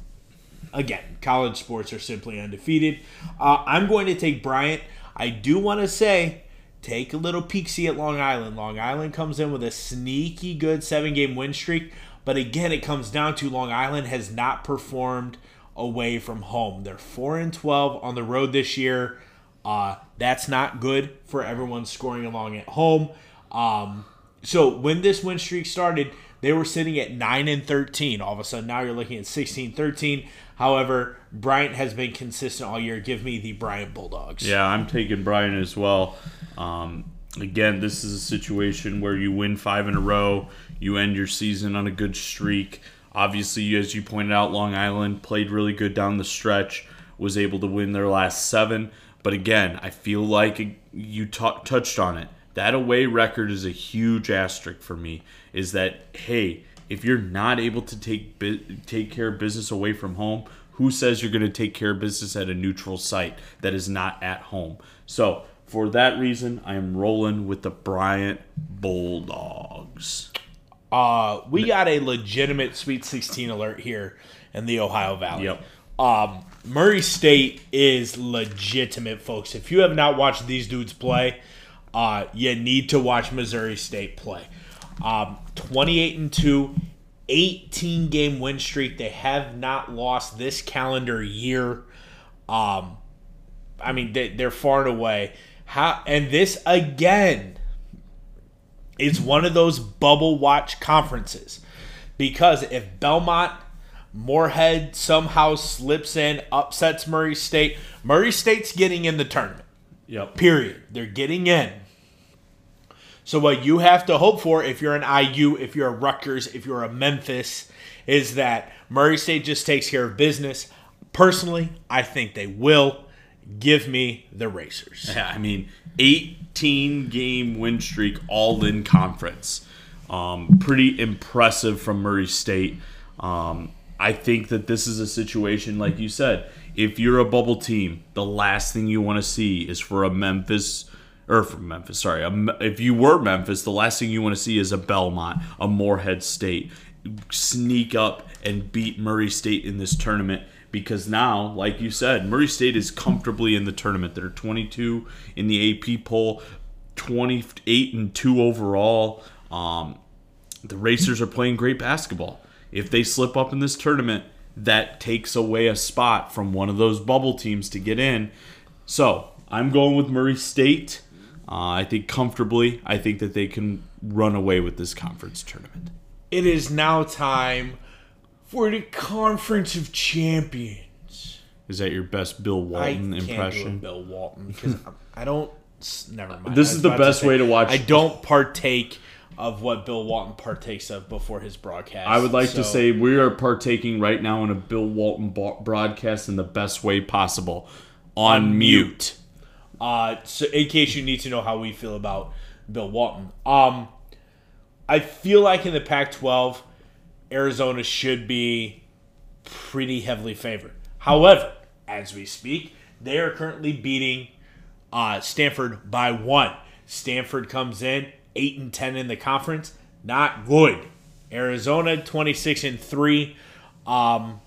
again, college sports are simply undefeated. Uh, I'm going to take Bryant. I do want to say, take a little peek see at Long Island. Long Island comes in with a sneaky good seven game win streak, but again, it comes down to Long Island has not performed away from home. They're four and twelve on the road this year. Uh, that's not good for everyone scoring along at home. Um, so when this win streak started, they were sitting at 9 and 13. All of a sudden, now you're looking at 16 13. However, Bryant has been consistent all year. Give me the Bryant Bulldogs. Yeah, I'm taking Bryant as well. Um, again, this is a situation where you win five in a row, you end your season on a good streak. Obviously, as you pointed out, Long Island played really good down the stretch, was able to win their last seven. But again, I feel like you t- touched on it. That away record is a huge asterisk for me. Is that hey, if you're not able to take take care of business away from home, who says you're going to take care of business at a neutral site that is not at home? So for that reason, I am rolling with the Bryant Bulldogs. Uh, we got a legitimate Sweet 16 alert here in the Ohio Valley. Yep. Um, Murray State is legitimate, folks. If you have not watched these dudes play, uh, you need to watch Missouri State play. Um, 28 and 2, 18 game win streak. They have not lost this calendar year. Um, I mean, they, they're far and away. How and this again is one of those bubble watch conferences because if Belmont Morehead somehow slips in, upsets Murray State, Murray State's getting in the tournament. Yep. Period. They're getting in. So what you have to hope for if you're an IU, if you're a Rutgers, if you're a Memphis, is that Murray State just takes care of business. Personally, I think they will. Give me the Racers. Yeah, I mean, 18 game win streak all in conference. Um, pretty impressive from Murray State. Um, I think that this is a situation, like you said, if you're a bubble team, the last thing you want to see is for a Memphis or from Memphis. Sorry, if you were Memphis, the last thing you want to see is a Belmont, a Morehead State sneak up and beat Murray State in this tournament because now, like you said, Murray State is comfortably in the tournament. They're 22 in the AP poll, 28 and 2 overall. Um, the Racers are playing great basketball. If they slip up in this tournament, that takes away a spot from one of those bubble teams to get in. So I'm going with Murray State. Uh, I think comfortably, I think that they can run away with this conference tournament. It is now time for the Conference of Champions. Is that your best Bill Walton I impression? Bill Walton because I don't. Never mind. This is the best to say, way to watch. I don't partake of what Bill Walton partakes of before his broadcast. I would like so. to say we are partaking right now in a Bill Walton broadcast in the best way possible on, on mute. Uh, so in case you need to know how we feel about Bill Walton, um, I feel like in the Pac-12, Arizona should be pretty heavily favored. However, as we speak, they are currently beating uh, Stanford by one. Stanford comes in eight and ten in the conference, not good. Arizona twenty six and three. Um,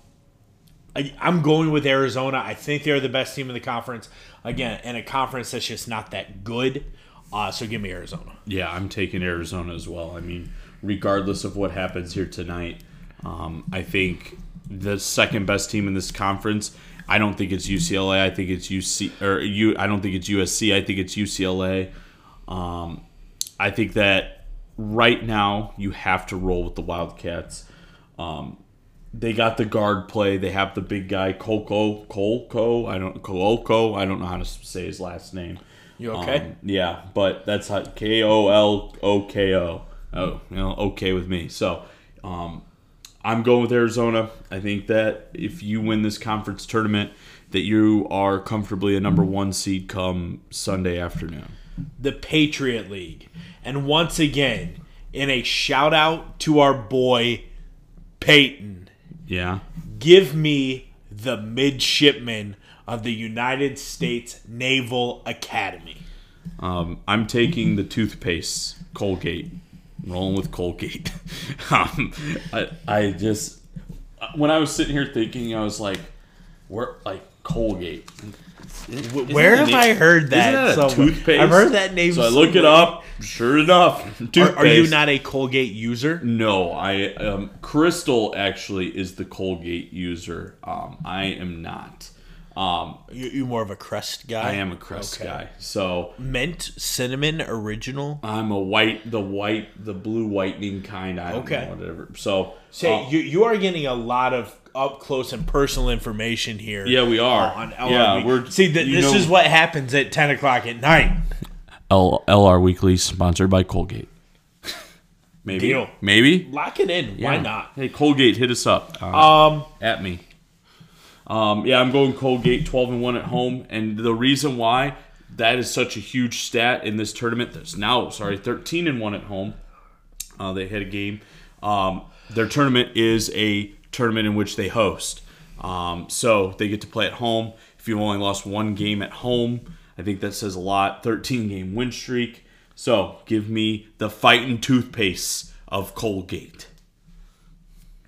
I, am going with Arizona. I think they're the best team in the conference. Again, in a conference that's just not that good. Uh, so give me Arizona. Yeah, I'm taking Arizona as well. I mean, regardless of what happens here tonight, um, I think the second best team in this conference. I don't think it's UCLA. I think it's UC or U. I don't think it's USC. I think it's UCLA. Um, I think that right now you have to roll with the Wildcats. Um, they got the guard play. They have the big guy Coco Colco. I don't Colco. I don't know how to say his last name. You okay? Um, yeah, but that's how K O L O K O. Oh, you know, okay with me. So, um, I'm going with Arizona. I think that if you win this conference tournament, that you are comfortably a number one seed come Sunday afternoon. The Patriot League, and once again, in a shout out to our boy Peyton yeah. Give me the midshipman of the United States Naval Academy. Um, I'm taking the toothpaste, Colgate. rolling with Colgate. um, I, I just when I was sitting here thinking, I was like, "Where like Colgate? Isn't Where have I heard that? that toothpaste? I've heard that name. So I look it up. Sure enough, are, are, you not a Colgate user? No, I um, Crystal actually is the Colgate user. Um, I am not. Um, You, you more of a Crest guy. I am a Crest Okay. guy, so Mint cinnamon original. I'm a white, the white, the blue whitening kind. I don't Okay. know, whatever. So, Say uh, you you are getting a lot of up close and personal information here. yeah, we are. On LRB. yeah, we're see th- this know- is what happens at ten o'clock at night. L- LR Weekly sponsored by Colgate. Maybe, Deal. maybe. Lock it in. Why not? Hey, Colgate, hit us up. Uh, Um, at me. Um, yeah, I'm going Colgate 12 and 1 at home. And the reason why that is such a huge stat in this tournament, that's now, sorry, 13 and 1 at home. Uh, they had a game. Um, their tournament is a tournament in which they host. Um, so they get to play at home. If you've only lost one game at home, I think that says a lot. 13 game win streak. So give me the fighting toothpaste of Colgate.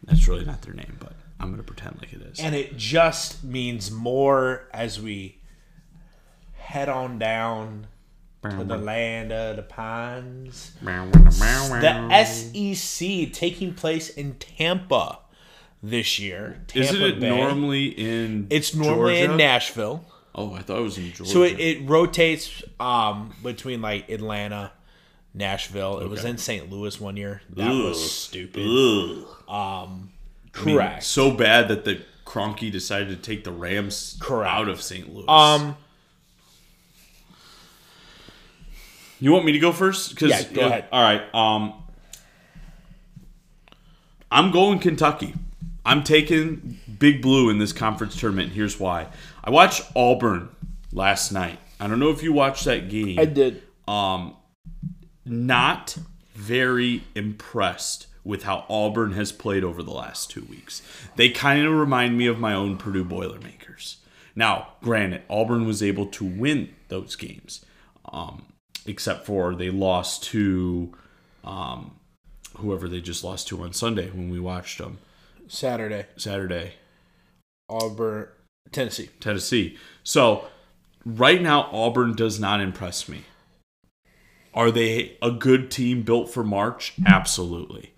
That's really not their name, but I'm going to pretend like it is. and it just means more as we head on down to the land of the pines. The SEC taking place in Tampa this year. Tampa Isn't it Bay. normally in It's normally Georgia? in Nashville. Oh, I thought it was in Georgia. So it, it rotates um, between like Atlanta, Nashville. It was in St. Louis one year. That Ugh. was stupid. Ugh. Um, I mean, correct. so bad that the Kroenke decided to take the Rams Correct. out of St. Louis. um, you want me to go first? 'Cause- Yeah, go ahead. All right. Um, I'm going Kentucky. I'm taking Big Blue in this conference tournament. Here's why. I watched Auburn last night. I don't know if you watched that game. I did. um, not very impressed with how Auburn has played over the last two weeks. They kind of remind me of my own Purdue Boilermakers. Now, granted, Auburn was able to win those games, um, except for they lost to um, whoever they just lost to on Sunday when we watched them Saturday, Saturday. Auburn, Tennessee. Tennessee. So right now, Auburn does not impress me. Are they a good team built for March? Absolutely.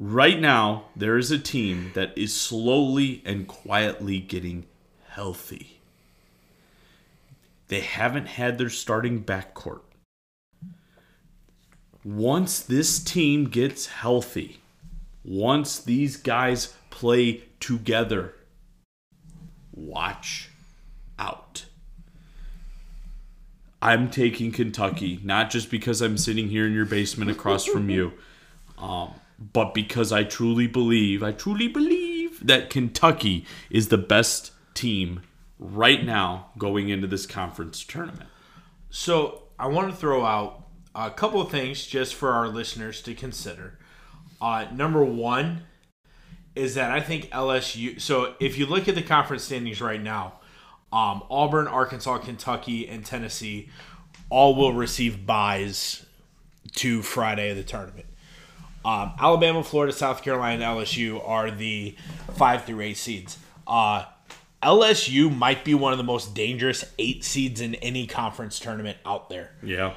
Right now, there is a team that is slowly and quietly getting healthy. They haven't had their starting backcourt. Once this team gets healthy, once these guys play together, watch out. I'm taking Kentucky, not just because I'm sitting here in your basement across from you, um, but because I truly believe, I truly believe that Kentucky is the best team right now going into this conference tournament. So I want to throw out a couple of things just for our listeners to consider. Uh, number one is that I think LSU. So if you look at the conference standings right now, um, Auburn, Arkansas, Kentucky, and Tennessee all will receive buys to Friday of the tournament. Um, Alabama, Florida, South Carolina, and LSU are the five through eight seeds. Uh, LSU might be one of the most dangerous eight seeds in any conference tournament out there. Yeah.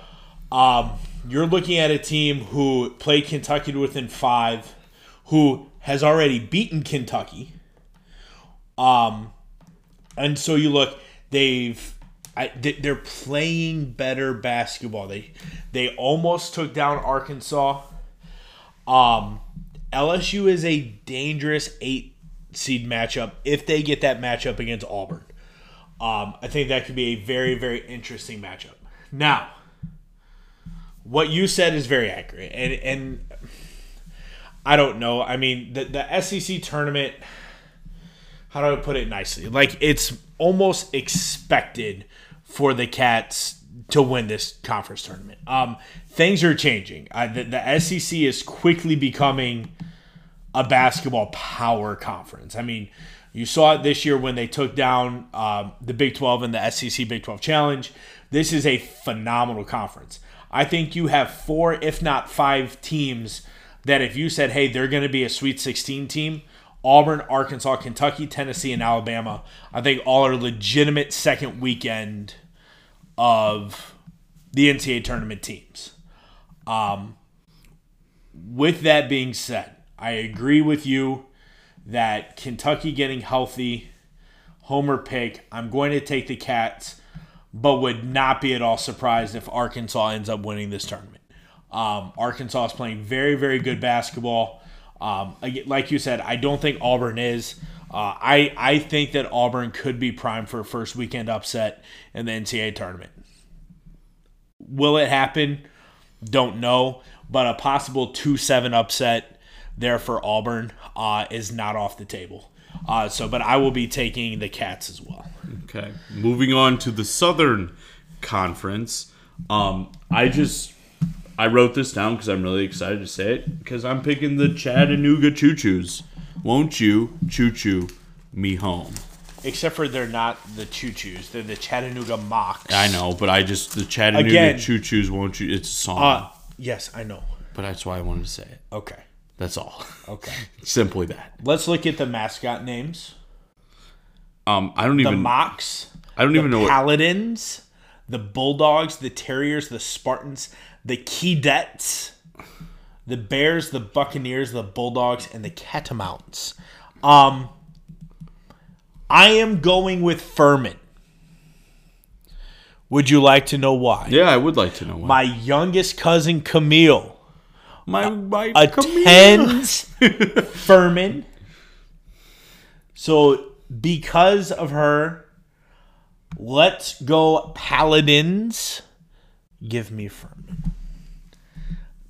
Um, you're looking at a team who played Kentucky within five, who has already beaten Kentucky. Um, and so you look, they've I, they're playing better basketball. They they almost took down Arkansas. Um, LSU is a dangerous eight seed matchup if they get that matchup against Auburn. Um, I think that could be a very very interesting matchup. Now, what you said is very accurate, and and I don't know. I mean, the the SEC tournament. How do I put it nicely? Like it's almost expected for the Cats to win this conference tournament. Um, things are changing. Uh, the, the SEC is quickly becoming a basketball power conference. I mean, you saw it this year when they took down um, the Big 12 in the SEC Big 12 Challenge. This is a phenomenal conference. I think you have four, if not five teams that if you said, hey, they're going to be a Sweet 16 team, Auburn, Arkansas, Kentucky, Tennessee, and Alabama, I think all are legitimate second weekend of the NCAA tournament teams. Um, with that being said, I agree with you that Kentucky getting healthy Homer pick. I'm going to take the Cats, but would not be at all surprised if Arkansas ends up winning this tournament. Um, Arkansas is playing very, very good basketball. Um, like you said, I don't think Auburn is. Uh, I I think that Auburn could be primed for a first weekend upset in the NCAA tournament. Will it happen? Don't know, but a possible two seven upset there for Auburn uh, is not off the table. Uh, so, but I will be taking the Cats as well. Okay. Moving on to the Southern Conference. Um, I just I wrote this down because I'm really excited to say it because I'm picking the Chattanooga Choo Choos. Won't you choo choo me home? Except for they're not the Choo Choos; they're the Chattanooga Mocs. I know, but I just the Chattanooga Again. Choo Choos. Won't you? It's a song, Uh, yes, I know. but that's why I wanted to say it. Okay, That's all. okay. Simply that. Let's look at the mascot names: Um, I don't even know the even. Mocs, I don't even know what. Paladins, the Bulldogs, the Terriers, the Spartans, the Keydets, the Bears, the Buccaneers, the Bulldogs, and the Catamounts. Um, I am going with Furman. Would you like to know why? Yeah, I would like to know. Why. My youngest cousin Camille my my attends Furman. So because of her, let's go Paladins. Give me Furman.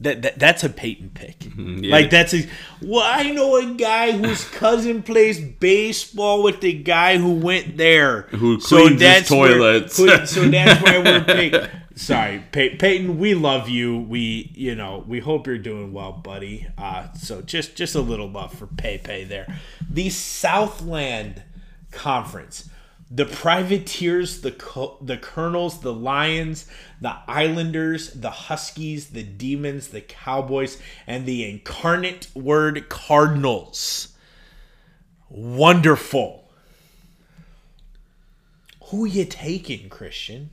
That, that that's a Peyton pick. Mm-hmm. yeah. Like that's a well, I know a guy whose cousin plays baseball with the guy who went there. Who cleans his toilets. who- so that's why we're picking. Sorry, Pey- Peyton. We love you. We, you know, we hope you're doing well, buddy. Uh, so just, just a little love for Pay there. The Southland Conference, the Privateers, the Co- the Colonels, the Lions, the Islanders, the Huskies, the Demons, the Cowboys, and the Incarnate Word Cardinals. Wonderful. Who you taking, Christian?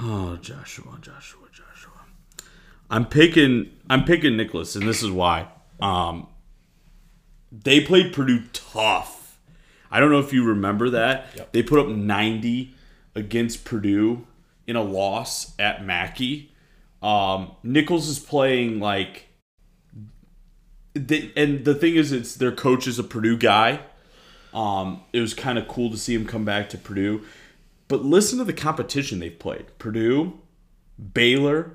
Oh, Joshua, Joshua, Joshua. I'm picking. I'm picking Nicholls, and this is why. Um, they played Purdue tough. I don't know if you remember that. Yep. They put up 90 against Purdue in a loss at Mackey. Um, Nicholls is playing like. They, and the thing is, it's their coach is a Purdue guy. Um, it was kind of cool to see him come back to Purdue. But listen to the competition they've played. Purdue, Baylor,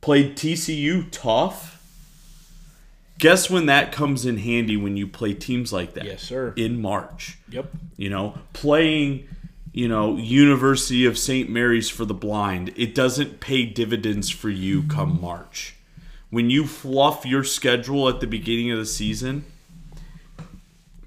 played TCU tough. Guess when that comes in handy when you play teams like that? Yes, sir. In March. Yep. You know, playing, you know, University of St. Mary's for the blind, it doesn't pay dividends for you come March. When you fluff your schedule at the beginning of the season,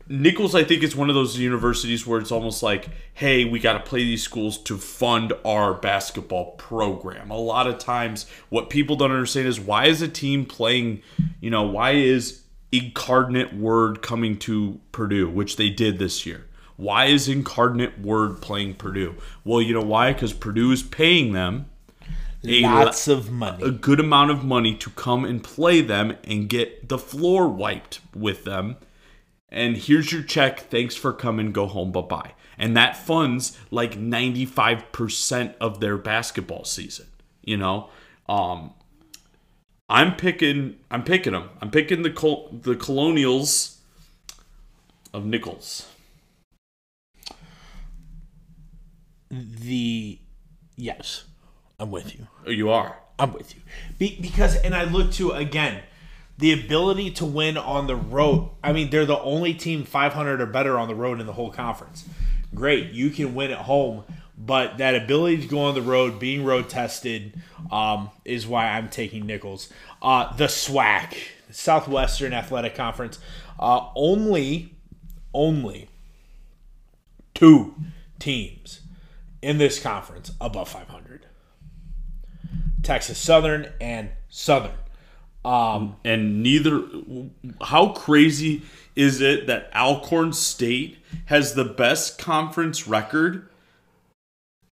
Nicholls, I think, is one of those universities where it's almost like, hey, we got to play these schools to fund our basketball program. A lot of times, what people don't understand is why is a team playing, you know, why is Incarnate Word coming to Purdue, which they did this year? Why is Incarnate Word playing Purdue? Well, you know why? Because Purdue is paying them a Lots of money, a good amount of money to come and play them and get the floor wiped with them. And here's your check. Thanks for coming. Go home. Bye bye. And that funds like 95% of their basketball season. You know, um, I'm picking. I'm picking them. I'm picking the col- the Colonials of Nicholls. the yes, I'm with you. Oh, you are. I'm with you. Be, because, and I look to again, the ability to win on the road. I mean, they're the only team 500 or better on the road in the whole conference. Great, you can win at home, but that ability to go on the road, being road tested, um, is why I'm taking Nicholls. Uh, the SWAC, Southwestern Athletic Conference, uh, only, only two teams in this conference above 500. Texas Southern and Southern. Um, and neither how crazy is it that Alcorn State has the best conference record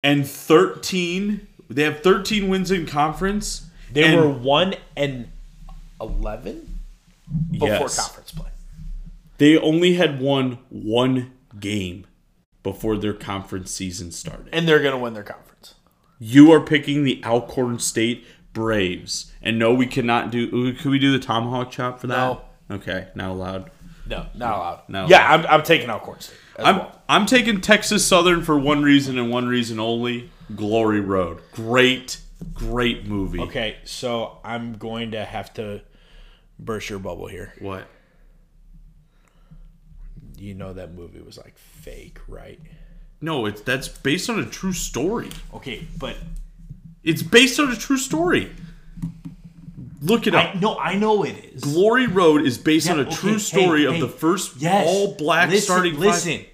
and 13 they have 13 wins in conference they were one and eleven. before Yes. conference play. They only had won one game before their conference season started. And they're going to win their conference. You are picking the Alcorn State Braves. And no, we cannot do. Could we do the tomahawk chop for that? No. Okay, not allowed. No, not allowed. No. Yeah, I'm, I'm taking Alcorn State. I'm well. I'm taking Texas Southern for one reason and one reason only. Glory Road. Great, great movie. Okay, so I'm going to have to burst your bubble here. What? You know that movie was like fake, right? No, it's that's based on a true story. Okay, but It's based on a true story. Look it up. I no, I know it is. Glory Road is based Yeah, on a okay, true story hey, of hey, the first Yes, all black listen, starting five- Listen,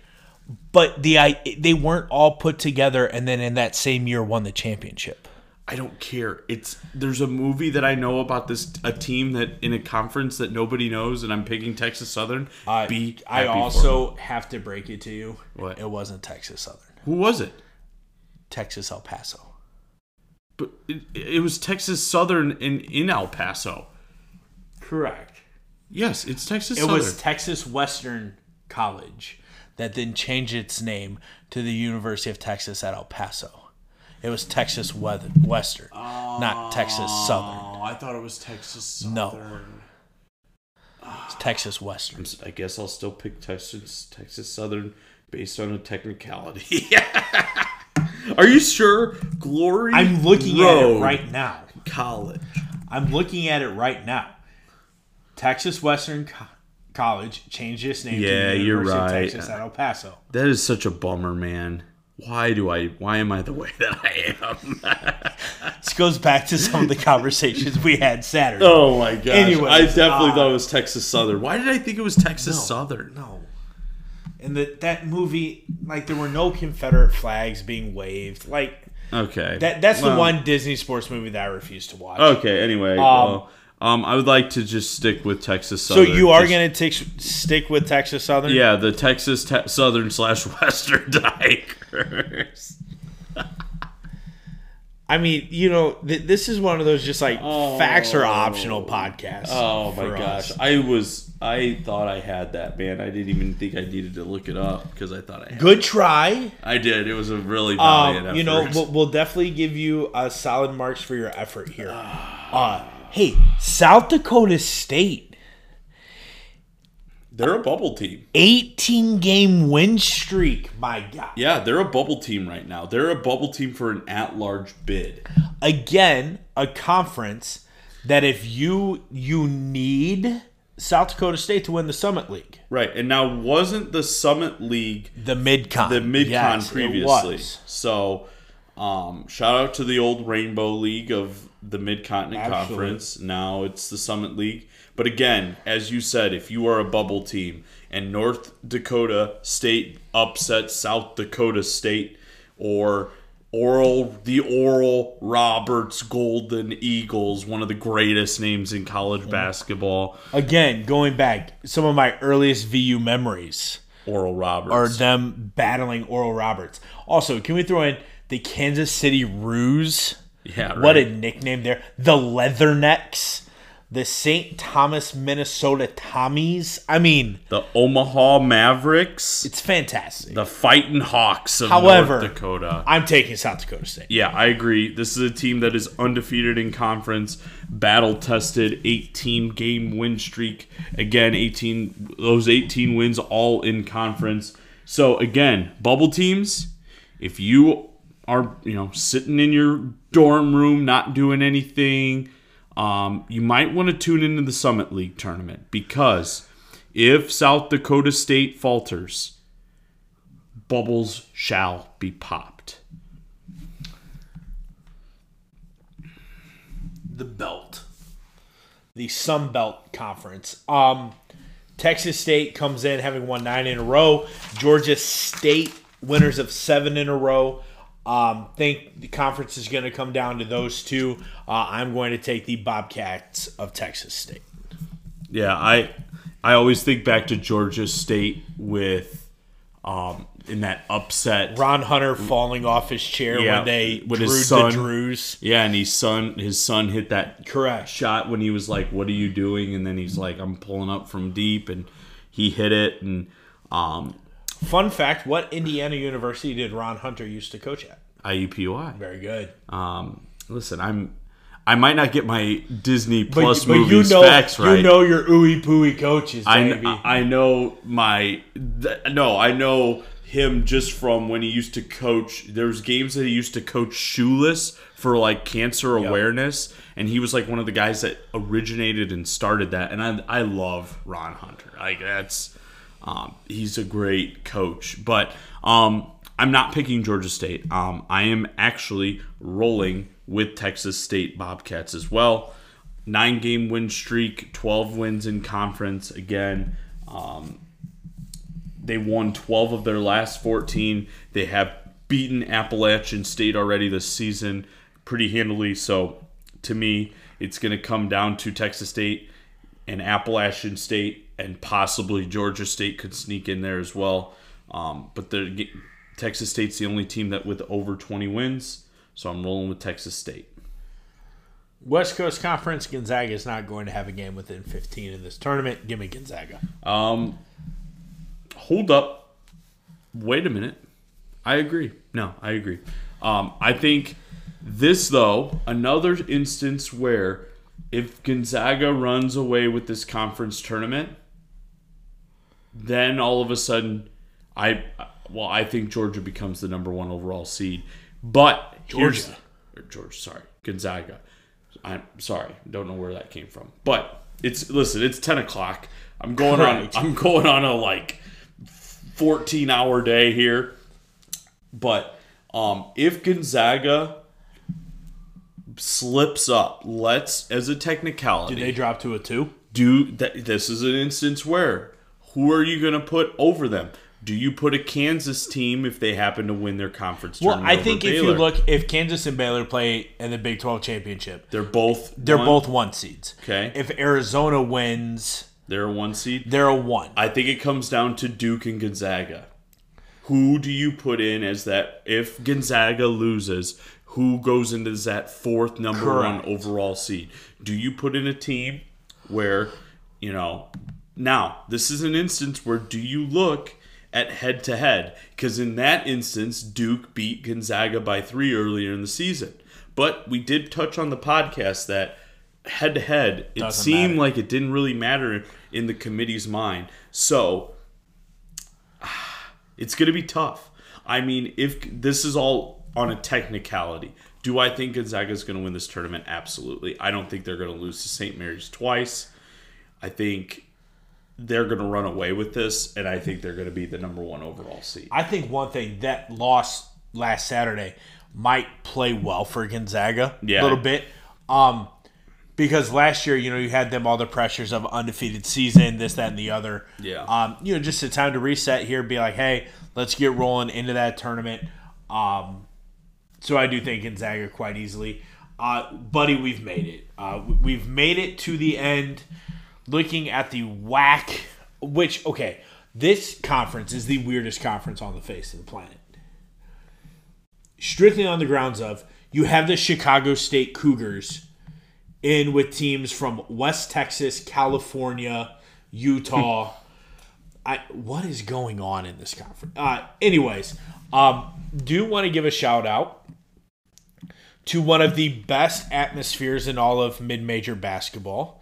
but the I they weren't all put together, and then in that same year won the championship. I don't care. It's there's a movie that I know about this a team that in a conference that nobody knows, and I'm picking Texas Southern. I Be I also have to break it to you. What? It wasn't Texas Southern. who was it? Texas El Paso. But it, it was Texas Southern in in El Paso. Correct. Yes, it's Texas It Southern. was Texas Western College that then changed its name to the University of Texas at El Paso. It was Texas Weather, Western, not Texas oh, Southern. Oh, I thought it was Texas Southern. No. It's Texas Western. I guess I'll still pick Texas Texas Southern based on a technicality. Are you sure? Glory. I'm looking at it right now. College. I'm looking at it right now. Texas Western Co- College changed its name Yeah, to you're right. of Texas at El Paso. That is such a bummer, man. Why do I? Why am I the way that I am? This goes back to some of the conversations we had Saturday. oh my gosh! Anyway, I definitely uh, thought it was Texas Southern. Why did I think it was Texas Southern? No. And that that movie, like there were no Confederate flags being waved. Like Okay, that that's the one Disney sports movie that I refuse to watch. Okay. Anyway, well, um, I would like to just stick with Texas so you are going to take stick with Texas Southern? Yeah, the Texas te- Southern slash Western Tigers. I mean, you know, th- this is one of those just like facts are optional podcasts. Oh my gosh, us. I was I thought I had that man. I didn't even think I needed to look it up because I thought I had. Good try. I did. It was a really valiant Um, you know, we'll, we'll definitely give you uh, solid marks for your effort here. Uh, hey, South Dakota State, they're a bubble team. 18 game win streak. My God. Yeah, they're a bubble team right now. They're a bubble team for an at-large bid. Again, a conference that if you you need South Dakota State to win the Summit League, Right, and now wasn't the Summit League the MidCon, the mid con Yes, previously. So, um, shout out to the old Rainbow League of the Mid Continent. Conference. Now it's the Summit League. But again, as you said, if you are a bubble team and North Dakota State upsets South Dakota State or Oral the Oral Roberts Golden Eagles, one of the greatest names in college basketball. Again, going back, some of my earliest VU memories Oral Roberts. are them battling Oral Roberts. Also, can we throw in the Kansas City Roos? yeah, What a nickname there. The Leathernecks, the St. Thomas, Minnesota Tommies. I mean, the Omaha Mavericks. it's fantastic. the Fighting Hawks of However- North Dakota. I'm taking South Dakota State. Yeah, I agree. This is a team that is undefeated in conference, battle tested, 18 game win streak. Again, 18 those 18 wins all in conference. So again, bubble teams, if you are, you know, sitting in your dorm room not doing anything, um, you might want to tune into the Summit League tournament because if South Dakota State falters, bubbles shall be popped. the belt, the Sun Belt Conference. Um, Texas State comes in having won nine in a row. Georgia State winners of seven in a row. Um, think the conference is going to come down to those two. Uh, I'm going to take the Bobcats of Texas State. Yeah, I I always think back to Georgia State with um, in that upset. Ron Hunter falling off his chair Yeah, when they with his son. the Drews. Yeah, and his son his son hit that Correct. shot when he was like, "What are you doing?" And then he's like, "I'm pulling up from deep," and he hit it. And um, Fun fact: What Indiana University did Ron Hunter used to coach at? IUPUI. Very good. Um, listen, I'm I might not get my Disney But, Plus but you movies know, facts right. you know your ooey pooey coaches, I, baby. I know my th- no, I know him just from when he used to coach. There's games that he used to coach shoeless for like cancer awareness, and he was like one of the guys that originated and started that. And I I love Ron Hunter. Like that's um, he's a great coach, but um, I'm not picking Georgia State. Um, I am actually rolling with Texas State Bobcats as well. Nine game win streak, 12 wins in conference. Again, um, they won 12 of their last 14. They have beaten Appalachian State already this season pretty handily. So to me, it's going to come down to Texas State and Appalachian State, and possibly Georgia State could sneak in there as well. Um, but the Texas State's the only team that with over 20 wins. So I'm rolling with Texas State. West Coast Conference, Gonzaga is not going to have a game within 15 in this tournament. Give me Gonzaga. Um, hold up. Wait a minute. I agree. No, I agree. Um, I think this though another instance where if Gonzaga runs away with this conference tournament, then all of a sudden, I well I think Georgia becomes the number one overall seed. But Georgia. or Georgia, sorry, Gonzaga. I'm sorry, don't know where that came from. But it's listen, it's ten o'clock. I'm going on. I'm going on a like 14 hour day here. But um, if Gonzaga slips up, let's as a technicality Did they drop to a two? do that. This is an instance where who are you going to put over them? Do you put a Kansas team if they happen to win their conference Well. I think if you look, if Kansas and Baylor play in the Big 12 championship, they're both they're one- both one seeds. Okay. If Arizona wins, they're a one seed. they're a one. I think it comes down to Duke and Gonzaga. Who do you put in as that? If Gonzaga loses, who goes into that fourth number Correct. one overall seed? Do you put in a team where, you know, now this is an instance where do you look at head to head? Because in that instance, Duke beat Gonzaga by three earlier in the season. But we did touch on the podcast that head to head, it Doesn't seemed matter. like it didn't really matter in the committee's mind. So it's going to be tough. I mean, if this is all on a technicality, do I think Gonzaga is going to win this tournament? Absolutely. I don't think they're going to lose to St. Mary's twice. I think they're going to run away with this, and I think they're going to be the number one overall seed. I think one thing that loss last Saturday might play well for Gonzaga Yeah. a little bit. Um, because last year, you know, you had them all the pressures of undefeated season, this, that, and the other. Yeah. Um, you know, just a time to reset here, be like, hey, let's get rolling into that tournament. Um, so I do think Gonzaga quite easily. Uh, buddy, we've made it. Uh, we've made it to the end. Looking at the WAC, which okay, this conference is the weirdest conference on the face of the planet. Strictly on the grounds of you have the Chicago State Cougars in with teams from West Texas, California, Utah. I what is going on in this conference? Uh, anyways, um, do want to give a shout out to one of the best atmospheres in all of mid-major basketball,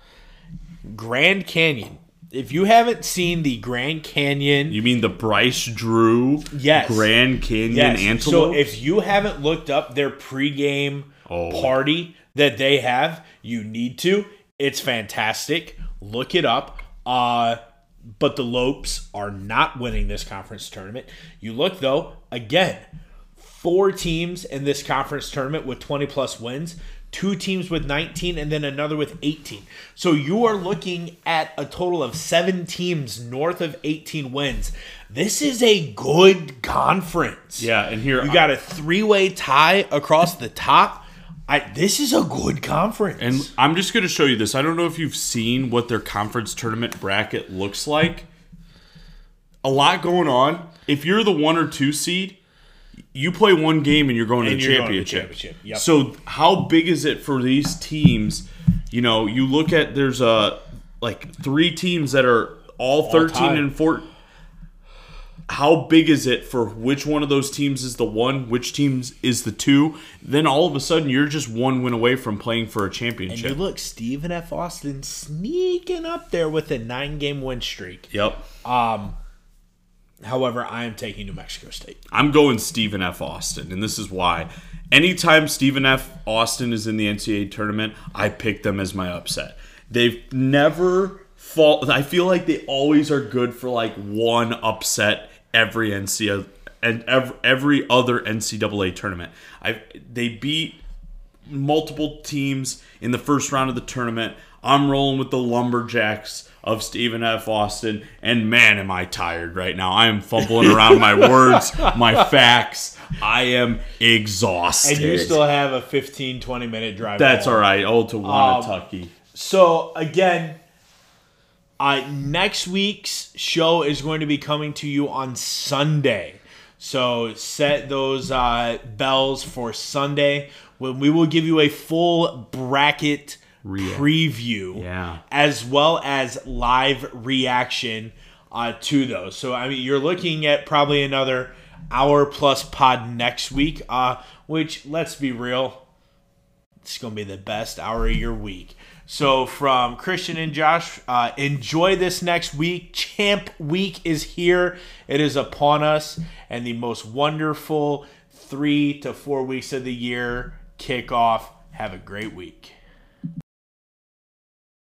Grand Canyon. If you haven't seen the Grand Canyon, You mean the Bryce Drew Yes. Grand Canyon yes. Antelope? So if you haven't looked up their pregame Oh. party that they have, you need to. It's fantastic. Look it up. Uh, but the Lopes are not winning this conference tournament. You look though, again, four teams in this conference tournament with 20 plus wins, two teams with 19, and then another with 18. So you are looking at a total of seven teams north of 18 wins. This is a good conference. yeah, and here You got a three way tie across the top. I, this is a good conference. And I'm just going to show you this. I don't know if you've seen what their conference tournament bracket looks like. A lot going on. if you're the one or two seed, you play one game and you're going And to the you're going to the championship. championship, yep. So how big is it for these teams? You know, you look at there's a like three teams that are all 13 tied. and 4 how big is it for which one of those teams is the one, which teams is the two? Then all of a sudden you're just one win away from playing for a And you championship. look, Stephen F. Austin sneaking up there with a nine game win streak. yep. Um, However, I am taking New Mexico State. I'm going Stephen F. Austin, and this is why. Anytime Stephen F. Austin is in the NCAA tournament, I pick them as my upset. They've never fall. I feel like they always are good for like one upset every NCAA and every, other NCAA tournament. I they beat multiple teams in the first round of the tournament. I'm rolling with the Lumberjacks of Stephen F. Austin, and man, am I tired right now. I am fumbling around my words, my facts. I am exhausted. And you still have a 15, 20 minute drive. That's home. all right. Oh, to Wanatucky. So again, uh, next week's show is going to be coming to you on Sunday. So set those uh, bells for Sunday when we will give you a full bracket preview, Yeah. as well as live reaction uh, to those. So I mean, you're looking at probably another hour plus pod next week, uh, which let's be real, it's going to be the best hour of your week. So, from Christian and Josh, uh, enjoy this next week. Champ Week is here, it is upon us, and the most wonderful three to four weeks of the year kick off. Have a great week.